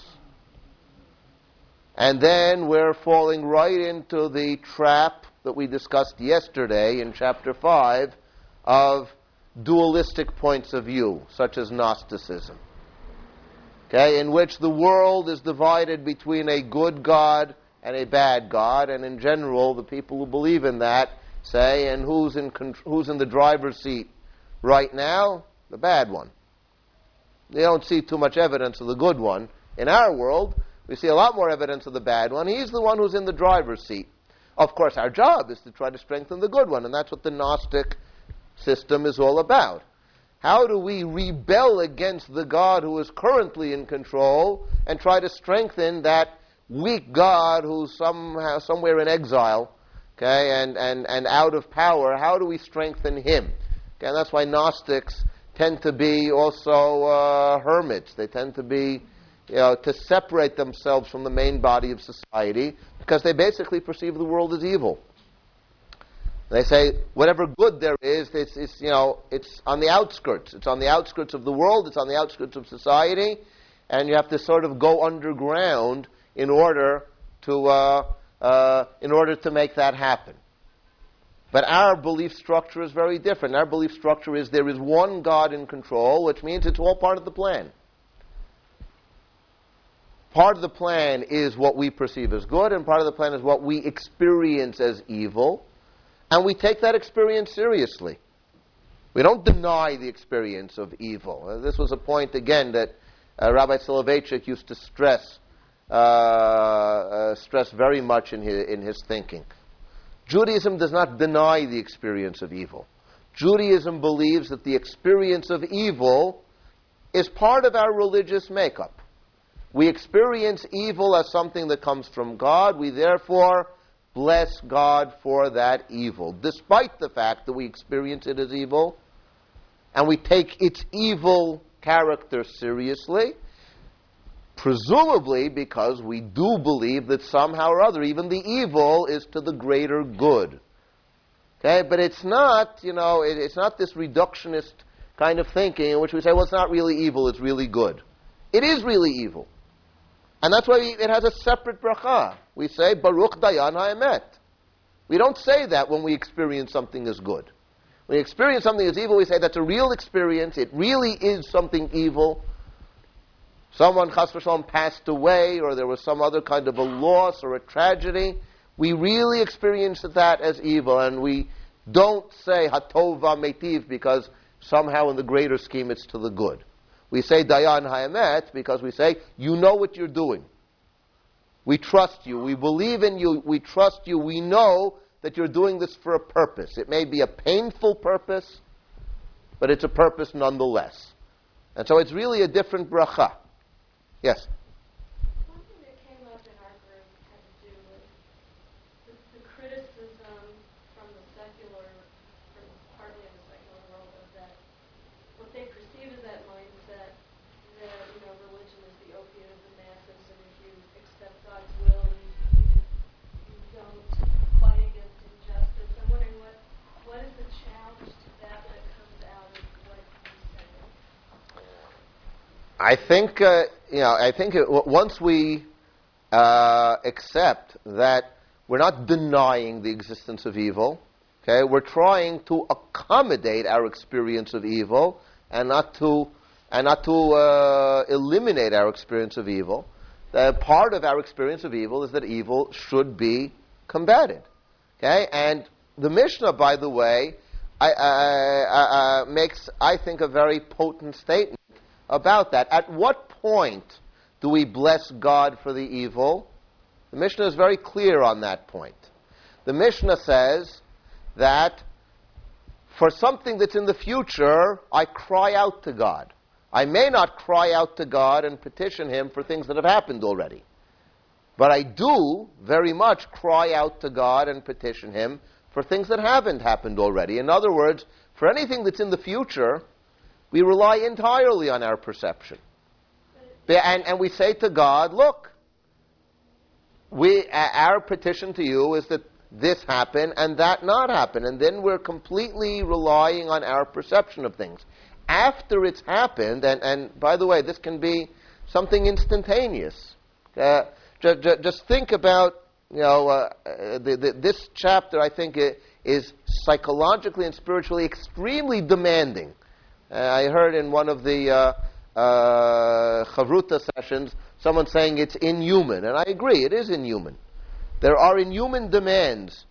And then we're falling right into the trap that we discussed yesterday in chapter 5 of dualistic points of view, such as Gnosticism. Okay, in which the world is divided between a good God and a bad God, and in general, the people who believe in that say, and who's in, who's in the driver's seat right now? The bad one. They don't see too much evidence of the good one. In our world, we see a lot more evidence of the bad one. He's the one who's in the driver's seat. Of course, our job is to try to strengthen the good one, and that's what the Gnostic system is all about. How do we rebel against the God who is currently in control and try to strengthen that weak God who's somehow somewhere in exile, okay, and, and, and out of power? How do we strengthen him? Okay, and that's why Gnostics tend to be also uh, hermits. They tend to be you know, to separate themselves from the main body of society because they basically perceive the world as evil. They say whatever good there is, it's, it's, you know, it's on the outskirts. It's on the outskirts of the world. It's on the outskirts of society, and you have to sort of go underground in order to uh, uh, in order to make that happen. But our belief structure is very different. Our belief structure is there is one God in control, which means it's all part of the plan. Part of the plan is what we perceive as good, and part of the plan is what we experience as evil. And we take that experience seriously. We don't deny the experience of evil. Uh, this was a point, again, that uh, Rabbi Soloveitchik used to stress, uh, uh, stress very much in his, in his thinking. Judaism does not deny the experience of evil. Judaism believes that the experience of evil is part of our religious makeup. We experience evil as something that comes from God. We therefore bless God for that evil, despite the fact that we experience it as evil and we take its evil character seriously, presumably because we do believe that somehow or other, even the evil is to the greater good. Okay, but it's not, you know, it, it's not this reductionist kind of thinking in which we say, well, it's not really evil, it's really good. It is really evil. And that's why it has a separate bracha. We say, Baruch Dayan HaEmet. We don't say that when we experience something as good. When we experience something as evil, we say that's a real experience. It really is something evil. Someone, chas v'shalom, passed away, or there was some other kind of a loss or a tragedy. We really experience that as evil, and we don't say hatova metiv because somehow in the greater scheme it's to the good. We say dayan haemet because we say you know what you're doing. We trust you. We believe in you. We trust you. We know that you're doing this for a purpose. It may be a painful purpose, but it's a purpose nonetheless. And so it's really a different bracha. Yes? Something that came up in our group had to do with the, the criticism from the secular, from partly in the secular world, of that what they perceive as that mindset that you know religion is the opiate of the masses, and if you accept God's will, you, you, you don't fight against injustice. I'm wondering what what is the challenge to that that comes out of what you said. I think uh, you know. I think it, once we uh, accept that we're not denying the existence of evil, okay, we're trying to accommodate our experience of evil and not to and not to uh, eliminate our experience of evil. Part of our experience of evil is that evil should be combated. Okay, and the Mishnah, by the way, I, I, I, makes I think a very potent statement about that. At what point do we bless God for the evil? The Mishnah is very clear on that point. The Mishnah says that for something that's in the future, I cry out to God. I may not cry out to God and petition Him for things that have happened already. But I do very much cry out to God and petition Him for things that haven't happened already. In other words, for anything that's in the future, we rely entirely on our perception. And, and we say to God, look, we, our petition to you is that this happen and that not happen. And then we're completely relying on our perception of things. After it's happened, and, and by the way, this can be something instantaneous. Uh, ju- ju- just think about, you know, uh, the, the, this chapter, I think, is psychologically and spiritually extremely demanding. Uh, I heard in one of the uh, uh, Chavruta sessions someone saying it's inhuman, and I agree, it is inhuman. There are inhuman demands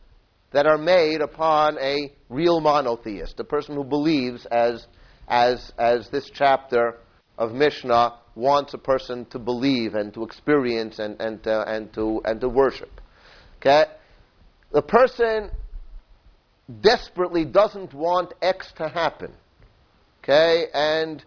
that are made upon a real monotheist, a person who believes, as, as, as this chapter of Mishnah wants a person to believe and to experience and, and, to, and, to, and to worship. Okay? The person desperately doesn't want X to happen. Okay? And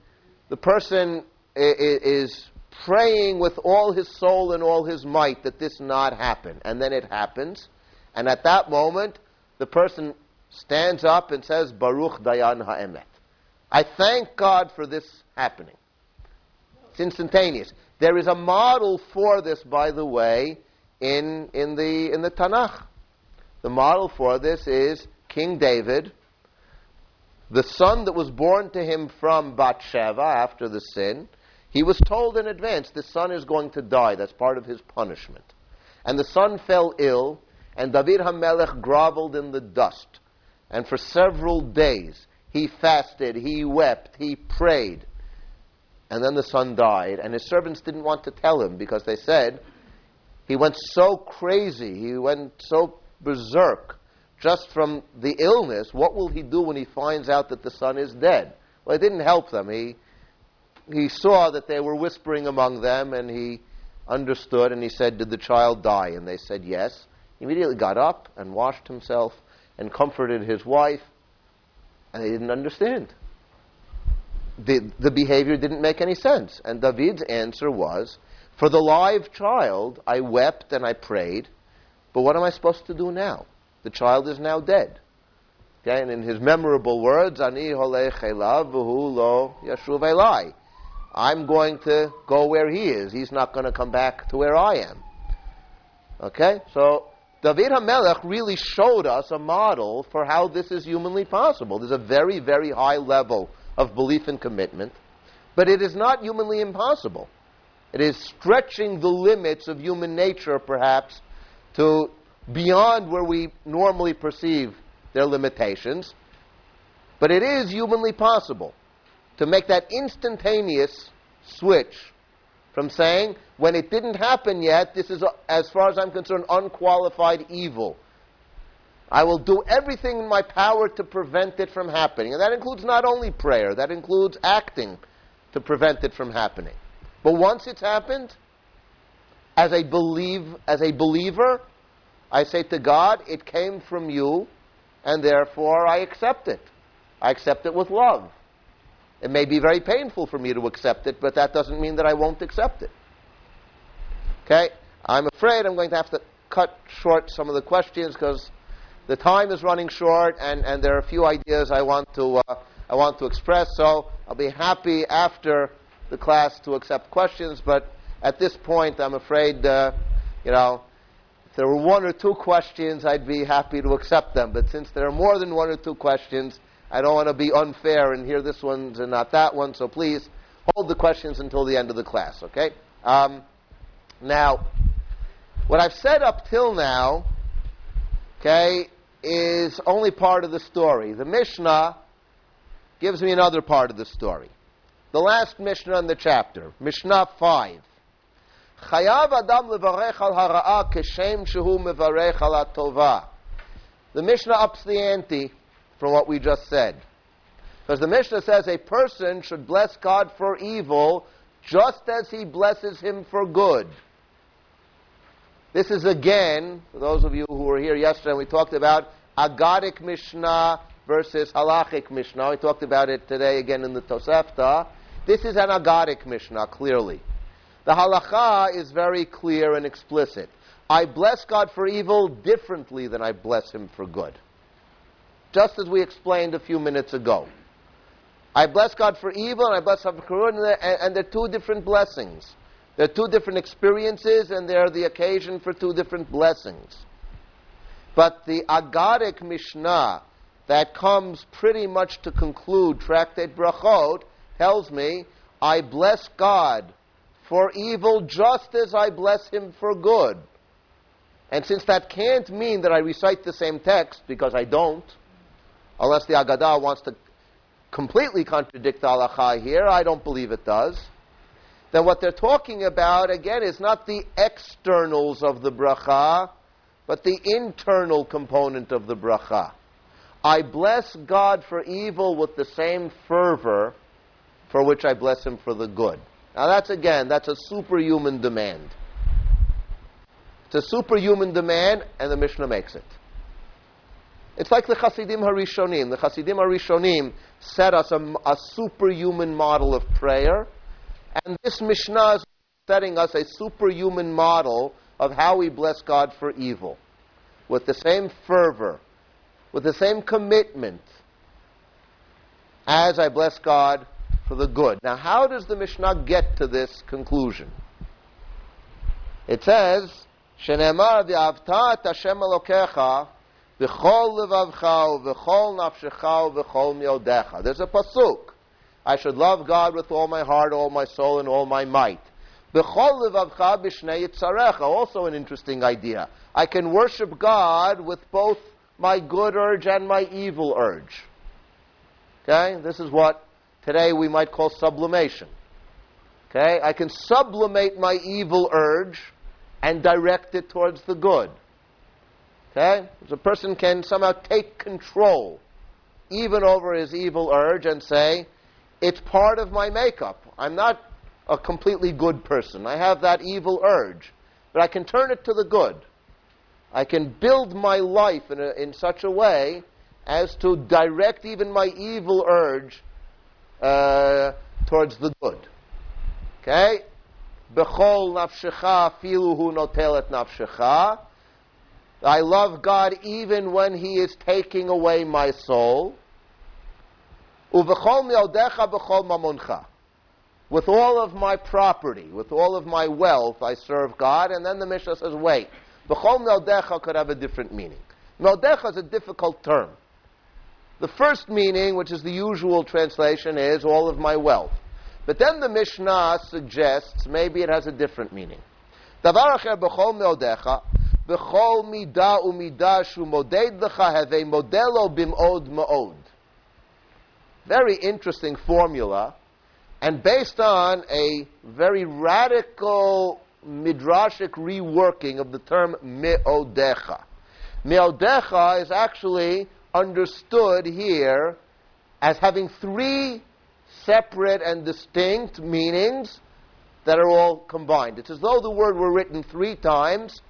the person is praying with all his soul and all his might that this not happen. And then it happens. And at that moment, the person stands up and says, Baruch Dayan Ha'emet. I thank God for this happening. It's instantaneous. There is a model for this, by the way, in, in, the, in the Tanakh. The model for this is King David, the son that was born to him from Bathsheba after the sin. He was told in advance, the son is going to die. That's part of his punishment. And the son fell ill, and David HaMelech groveled in the dust. And for several days, he fasted, he wept, he prayed. And then the son died, and his servants didn't want to tell him because they said he went so crazy, he went so berserk just from the illness. What will he do when he finds out that the son is dead? Well, it didn't help them. He, he saw that they were whispering among them, and he understood, and he said, Did the child die? And they said, Yes. He immediately got up and washed himself and comforted his wife, and they didn't understand the, the behavior didn't make any sense. And David's answer was, For the live child, I wept and I prayed, but what am I supposed to do now? The child is now dead. Okay, and in his memorable words, Ani lo yashuv. I'm going to go where he is. He's not going to come back to where I am. Okay, so David HaMelech really showed us a model for how this is humanly possible. There's a very, very high level of belief and commitment, but it is not humanly impossible. It is stretching the limits of human nature, perhaps, to beyond where we normally perceive their limitations. But it is humanly possible to make that instantaneous switch from saying, when it didn't happen yet, this is, as far as I'm concerned, unqualified evil. I will do everything in my power to prevent it from happening. And that includes not only prayer, that includes acting to prevent it from happening. But once it's happened, as a believe as a believer, I say to God, it came from you, and therefore I accept it. I accept it with love. It may be very painful for me to accept it, but that doesn't mean that I won't accept it. Okay? I'm afraid I'm going to have to cut short some of the questions because the time is running short, and, and there are a few ideas I want to uh, I want to express. So I'll be happy after the class to accept questions, but at this point, I'm afraid, uh, you know, if there were one or two questions, I'd be happy to accept them. But since there are more than one or two questions, I don't want to be unfair and hear this one and not that one. So please hold the questions until the end of the class. Okay? Um, now, what I've said up till now, okay, is only part of the story. The Mishnah gives me another part of the story. The last Mishnah in the chapter, Mishnah 5. The Mishnah ups the ante from what we just said. Because the Mishnah says a person should bless God for evil just as he blesses him for good. This is again, for those of you who were here yesterday, we talked about Aggadic Mishnah versus Halachic Mishnah. We talked about it today again in the Tosefta. This is an Aggadic Mishnah, clearly. The halacha is very clear and explicit. I bless God for evil differently than I bless Him for good. Just as we explained a few minutes ago. I bless God for evil and I bless God for good, and they're, two different blessings. They're two different experiences, and they're the occasion for two different blessings. But the Aggadic Mishnah that comes pretty much to conclude Tractate Brachot tells me, I bless God for evil just as I bless him for good. And since that can't mean that I recite the same text, because I don't, unless the Aggadah wants to completely contradict the halacha here, I don't believe it does. Then what they're talking about, again, is not the externals of the bracha, but the internal component of the bracha. I bless God for evil with the same fervor for which I bless Him for the good. Now that's again, that's a superhuman demand. It's a superhuman demand, and the Mishnah makes it. It's like the Hasidim Harishonim. The Hasidim Harishonim set us a, a superhuman model of prayer, and this Mishnah is setting us a superhuman model of how we bless God for evil, with the same fervor, with the same commitment as I bless God for the good. Now, how does the Mishnah get to this conclusion? It says, "Shenemar v'avta et Hashem Elokecha v'chol levavcha v'chol nafshecha v'chol miodecha." There's a pasuk. I should love God with all my heart, all my soul, and all my might. V'chol levavcha b'shnei yitzarecha. Also an interesting idea. I can worship God with both my good urge and my evil urge. Okay, this is what today we might call sublimation. Okay? I can sublimate my evil urge and direct it towards the good. Okay? So a person can somehow take control even over his evil urge and say, it's part of my makeup. I'm not a completely good person. I have that evil urge. But I can turn it to the good. I can build my life in, a, in such a way as to direct even my evil urge uh, towards the good. Okay? Bechol nafshecha filuhu notelet nafshecha. I love God even when He is taking away my soul. Uvechol meodecha bechol mamoncha. With all of my property, with all of my wealth, I serve God. And then the Mishnah says, wait, bechol meodecha could have a different meaning. Meodecha is a difficult term. The first meaning, which is the usual translation, is all of my wealth. But then the Mishnah suggests maybe it has a different meaning. דבר אחר בכל מאודיך, בכל מידה ומידה שהוא מודד לך, הווה מודלו במאוד מאוד. Very interesting formula, and based on a very radical midrashic reworking of the term meodecha. Meodecha is actually understood here as having three separate and distinct meanings that are all combined. It's as though the word were written three times,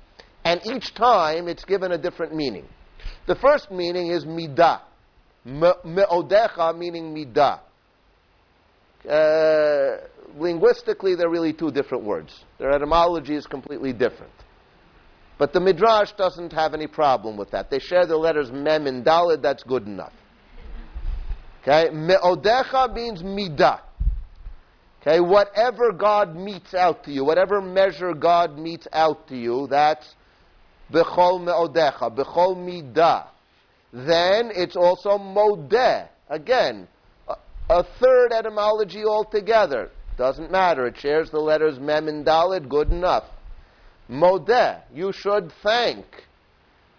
and each time it's given a different meaning. The first meaning is midah. Me'odecha meaning midah. Uh, linguistically, they're really two different words. Their etymology is completely different. But the Midrash doesn't have any problem with that. They share the letters mem and dalid, that's good enough. Okay? Me'odecha means midah. Okay, whatever God metes out to you, whatever measure God metes out to you, that's bechol me'odecha, bechol midah. Then it's also modeh. Again, a, third etymology altogether. Doesn't matter. It shares the letters mem and dalid, good enough. Modeh, you should thank.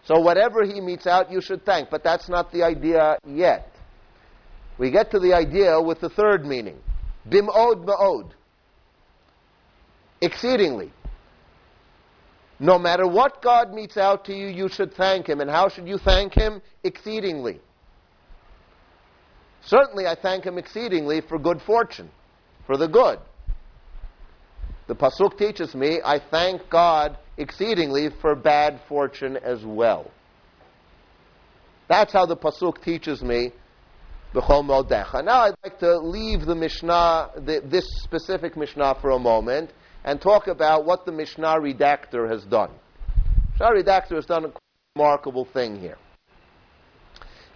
So whatever he metes out, you should thank. But that's not the idea yet. We get to the idea with the third meaning. Bim'od ma'od. Exceedingly. No matter what God metes out to you, you should thank Him. And how should you thank Him? Exceedingly. Certainly, I thank Him exceedingly for good fortune, for the good. The Pasuk teaches me I thank God exceedingly for bad fortune as well. That's how the Pasuk teaches me B'chol. Now I'd like to leave the Mishnah, the, this specific Mishnah for a moment, and talk about what the Mishnah redactor has done. The Mishnah redactor has done a remarkable thing here.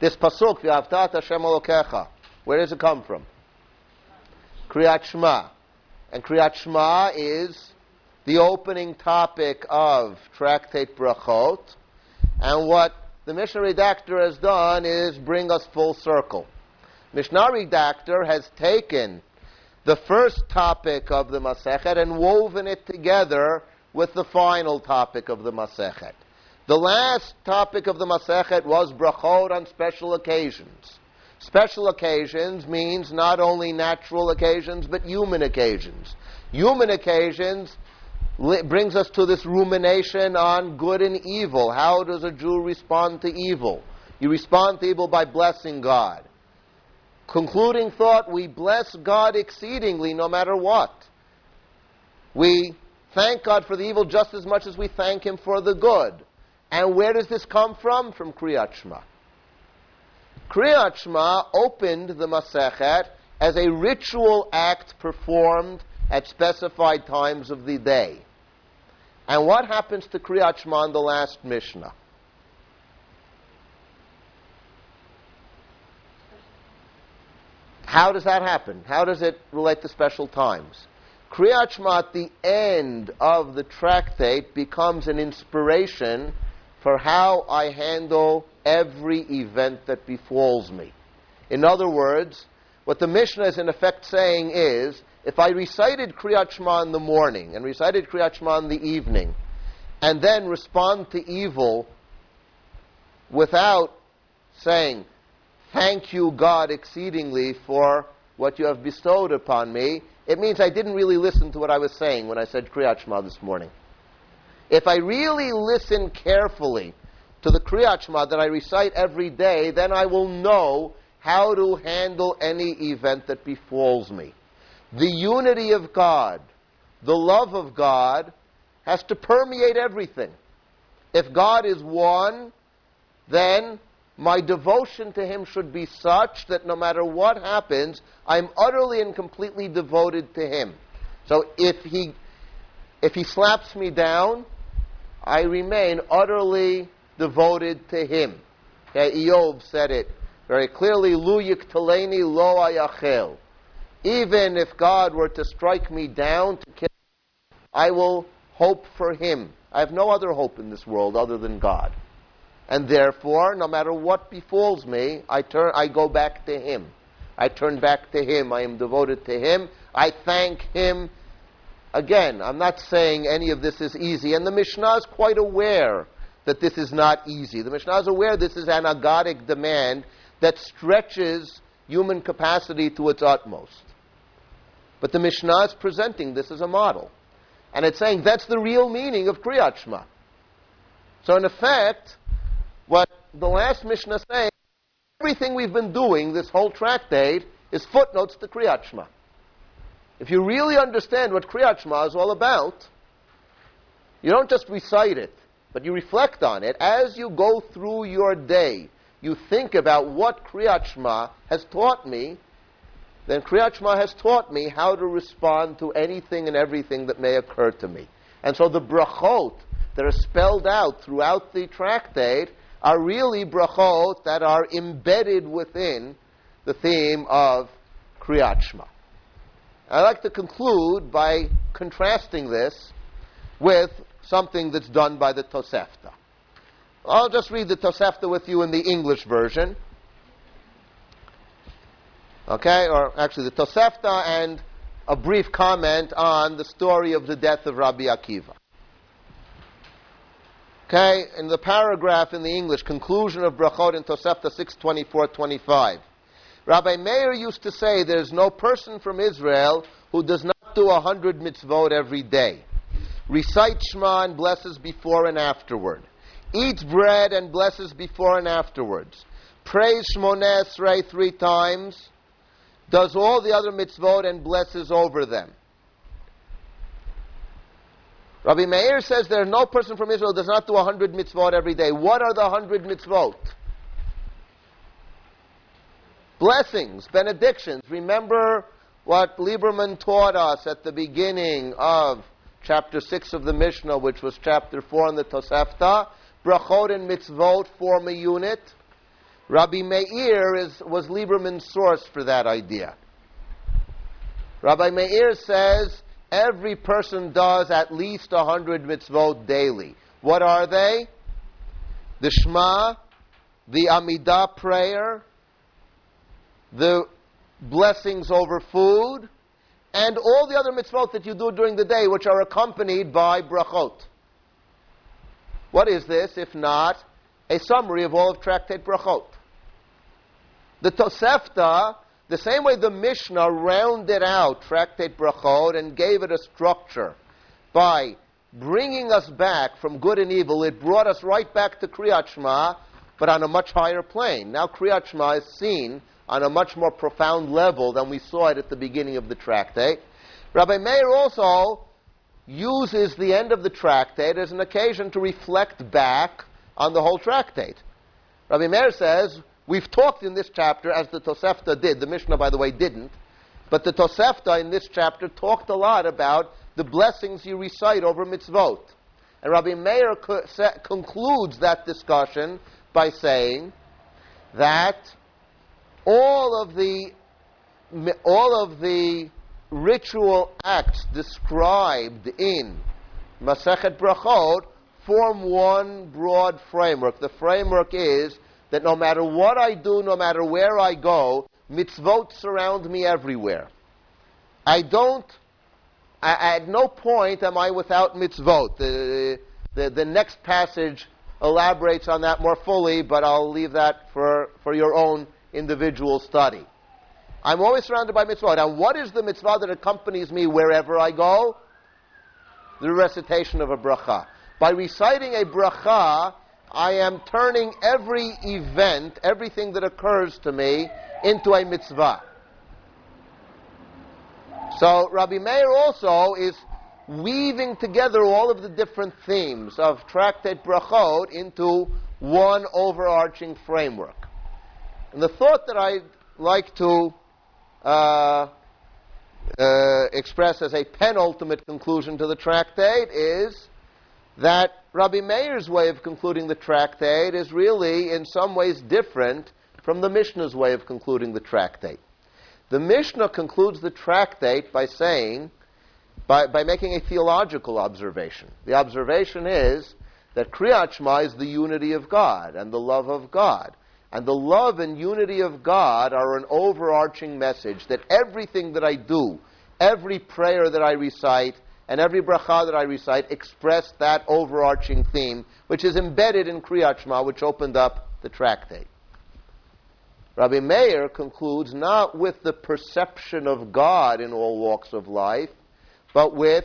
This pasuk, V'avtat Hashem Elokecha, where does it come from? Kriyat Shema. And Kriyat Shema is the opening topic of Tractate Brachot. And what the Mishnah redactor has done is bring us full circle. Mishnah redactor has taken the first topic of the Masechet and woven it together with the final topic of the Masechet. The last topic of the Masechet was brachot on special occasions. Special occasions means not only natural occasions, but human occasions. Human occasions li- brings us to this rumination on good and evil. How does a Jew respond to evil? You respond to evil by blessing God. Concluding thought, we bless God exceedingly no matter what. We thank God for the evil just as much as we thank Him for the good. And where does this come from? From Kriyat Shema. Kriyat opened the Masechet as a ritual act performed at specified times of the day. And what happens to Kriyat in the last Mishnah? How does that happen? How does it relate to special times? Kriyat at the end of the tractate becomes an inspiration for how I handle every event that befalls me. In other words, what the Mishnah is in effect saying is, if I recited Kriyat Shema in the morning and recited Kriyat Shema in the evening, and then respond to evil without saying, thank you, God, exceedingly for what you have bestowed upon me, it means I didn't really listen to what I was saying when I said Kriyat Shema this morning. If I really listen carefully to the Kriyat Shema that I recite every day, then I will know how to handle any event that befalls me. The unity of God, the love of God, has to permeate everything. If God is one, then my devotion to Him should be such that no matter what happens, I'm utterly and completely devoted to Him. So if He, if He slaps me down, I remain utterly devoted to Him. Okay, Iyov said it very clearly, Lu yiktaleni lo ayachel. Even if God were to strike me down to kill, me, I will hope for Him. I have no other hope in this world other than God. And therefore, no matter what befalls me, I turn, I go back to Him. I turn back to Him. I am devoted to Him. I thank Him. Again, I'm not saying any of this is easy, and the Mishnah is quite aware that this is not easy. The Mishnah is aware this is an aggadic demand that stretches human capacity to its utmost. But the Mishnah is presenting this as a model. And it's saying that's the real meaning of Kriyat Shema. So, in effect, what the last Mishnah is saying, everything we've been doing this whole tractate is footnotes to Kriyat Shema. If you really understand what Kriyat Shema is all about, you don't just recite it, but you reflect on it as you go through your day. You think about what Kriyat has taught me, then Kriyat has taught me how to respond to anything and everything that may occur to me. And so the brachot that are spelled out throughout the tractate are really brachot that are embedded within the theme of Kriyat. I'd like to conclude by contrasting this with something that's done by the Tosefta. I'll just read the Tosefta with you in the English version. Okay, or actually the Tosefta and a brief comment on the story of the death of Rabbi Akiva. Okay, in the paragraph in the English, conclusion of Brachot in Tosefta 624-25. Rabbi Meir used to say there's no person from Israel who does not do a hundred mitzvot every day. Recite Shema and blesses before and afterward. Eats bread and blesses before and afterwards. Prays Shmoneh Esrei three times. Does all the other mitzvot and blesses over them. Rabbi Meir says there no person from Israel does not do a hundred mitzvot every day. What are the hundred mitzvot? Blessings, benedictions. Remember what Lieberman taught us at the beginning of chapter 6 of the Mishnah, which was chapter 4 in the Tosefta. Brachot and mitzvot form a unit. Rabbi Meir is, was Lieberman's source for that idea. Rabbi Meir says every person does at least a hundred mitzvot daily. What are they? The Shema, the Amidah prayer, the blessings over food, and all the other mitzvot that you do during the day, which are accompanied by brachot. What is this, if not a summary of all of Tractate Brachot? The Tosefta, the same way the Mishnah rounded out Tractate Brachot and gave it a structure by bringing us back from good and evil, it brought us right back to Kriyat Shema, but on a much higher plane. Now Kriyat Shema is seen on a much more profound level than we saw it at the beginning of the tractate. Eh? Rabbi Meir also uses the end of the tractate eh, as an occasion to reflect back on the whole tractate. Eh? Rabbi Meir says, We've talked in this chapter, as the Tosefta did. The Mishnah, by the way, didn't. But the Tosefta in this chapter talked a lot about the blessings you recite over mitzvot. And Rabbi Meir co- concludes that discussion by saying that all of the all of the ritual acts described in Masechet Brachot form one broad framework. The framework is that no matter what I do, no matter where I go, mitzvot surround me everywhere. I don't, I, at no point am I without mitzvot. The, the, the next passage elaborates on that more fully, but I'll leave that for, for your own individual study. I'm always surrounded by mitzvah. Now, what is the mitzvah that accompanies me wherever I go? The recitation of a bracha. By reciting a bracha, I am turning every event, everything that occurs to me, into a mitzvah. So Rabbi Meir also is weaving together all of the different themes of Tractate Brachot into one overarching framework. And the thought that I'd like to uh, uh, express as a penultimate conclusion to the tractate is that Rabbi Meir's way of concluding the tractate is really, in some ways, different from the Mishnah's way of concluding the tractate. The Mishnah concludes the tractate by saying, by, by making a theological observation. The observation is that Kriyat Shema is the unity of God and the love of God. And the love and unity of God are an overarching message that everything that I do, every prayer that I recite, and every bracha that I recite express that overarching theme, which is embedded in Kriyat Shema, which opened up the tractate. Rabbi Meir concludes not with the perception of God in all walks of life, but with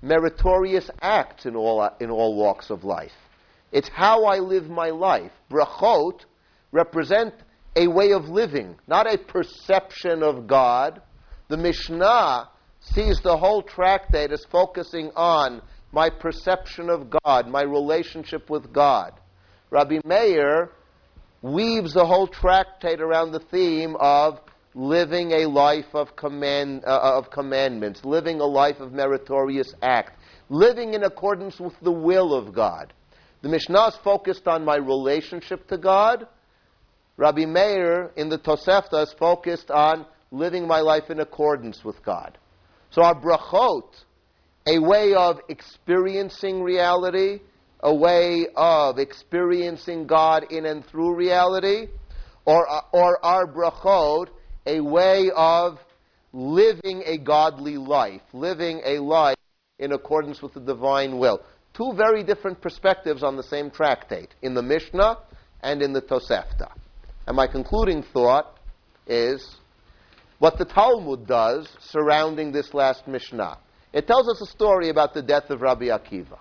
meritorious acts in all, in all walks of life. It's how I live my life. Brachot represent a way of living, not a perception of God. The Mishnah sees the whole tractate as focusing on my perception of God, my relationship with God. Rabbi Meir weaves the whole tractate around the theme of living a life of, command, uh, of commandments, living a life of meritorious act, living in accordance with the will of God. The Mishnah is focused on my relationship to God. Rabbi Meir in the Tosefta is focused on living my life in accordance with God. So our brachot, a way of experiencing reality, a way of experiencing God in and through reality, or, or our brachot, a way of living a godly life, living a life in accordance with the divine will. Two very different perspectives on the same tractate, in the Mishnah and in the Tosefta. And my concluding thought is what the Talmud does surrounding this last Mishnah. It tells us a story about the death of Rabbi Akiva.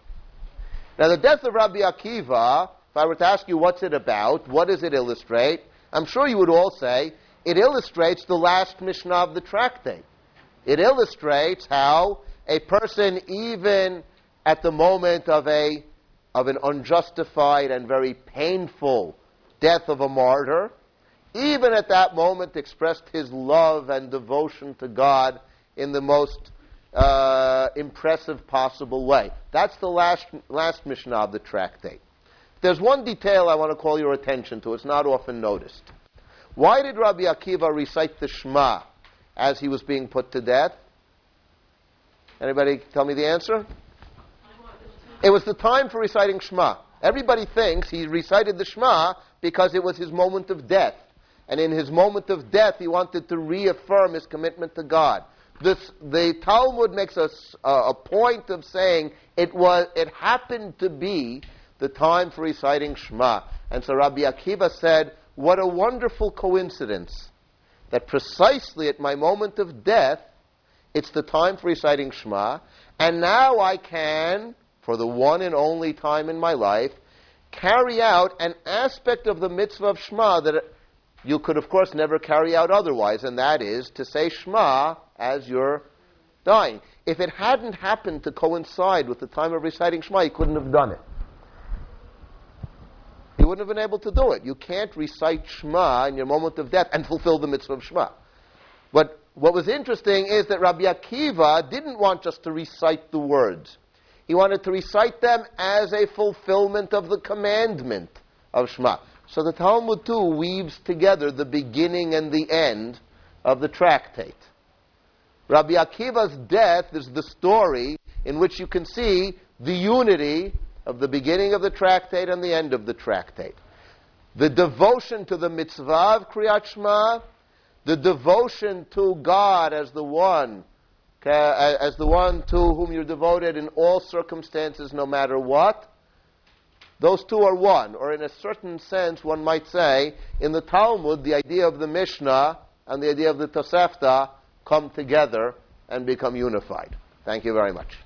Now, the death of Rabbi Akiva, if I were to ask you what's it about, what does it illustrate, I'm sure you would all say it illustrates the last Mishnah of the tractate. It illustrates how a person, even at the moment of, a, of an unjustified and very painful death of a martyr, even at that moment expressed his love and devotion to God in the most uh, impressive possible way. That's the last, last Mishnah of the tractate. There's one detail I want to call your attention to. It's not often noticed. Why did Rabbi Akiva recite the Shema as he was being put to death? Anybody tell me the answer? It was the time for reciting Shema. Everybody thinks he recited the Shema because it was his moment of death. And in his moment of death, he wanted to reaffirm his commitment to God. This, the Talmud makes a, uh, a point of saying it, was, it happened to be the time for reciting Shema. And so Rabbi Akiva said, What a wonderful coincidence that precisely at my moment of death, it's the time for reciting Shema, and now I can, for the one and only time in my life, carry out an aspect of the mitzvah of Shema that you could, of course, never carry out otherwise, and that is to say Shema as you're dying. If it hadn't happened to coincide with the time of reciting Shema, you couldn't have done it. You wouldn't have been able to do it. You can't recite Shema in your moment of death and fulfill the mitzvah of Shema. But what was interesting is that Rabbi Akiva didn't want just to recite the words. He wanted to recite them as a fulfillment of the commandment of Shema. So the Talmud too weaves together the beginning and the end of the tractate. Rabbi Akiva's death is the story in which you can see the unity of the beginning of the tractate and the end of the tractate. The devotion to the mitzvah of Kriyat Shema, the devotion to God as the one, as the one to whom you're devoted in all circumstances, no matter what, those two are one, or in a certain sense, one might say, in the Talmud, the idea of the Mishnah and the idea of the Tosefta come together and become unified. Thank you very much.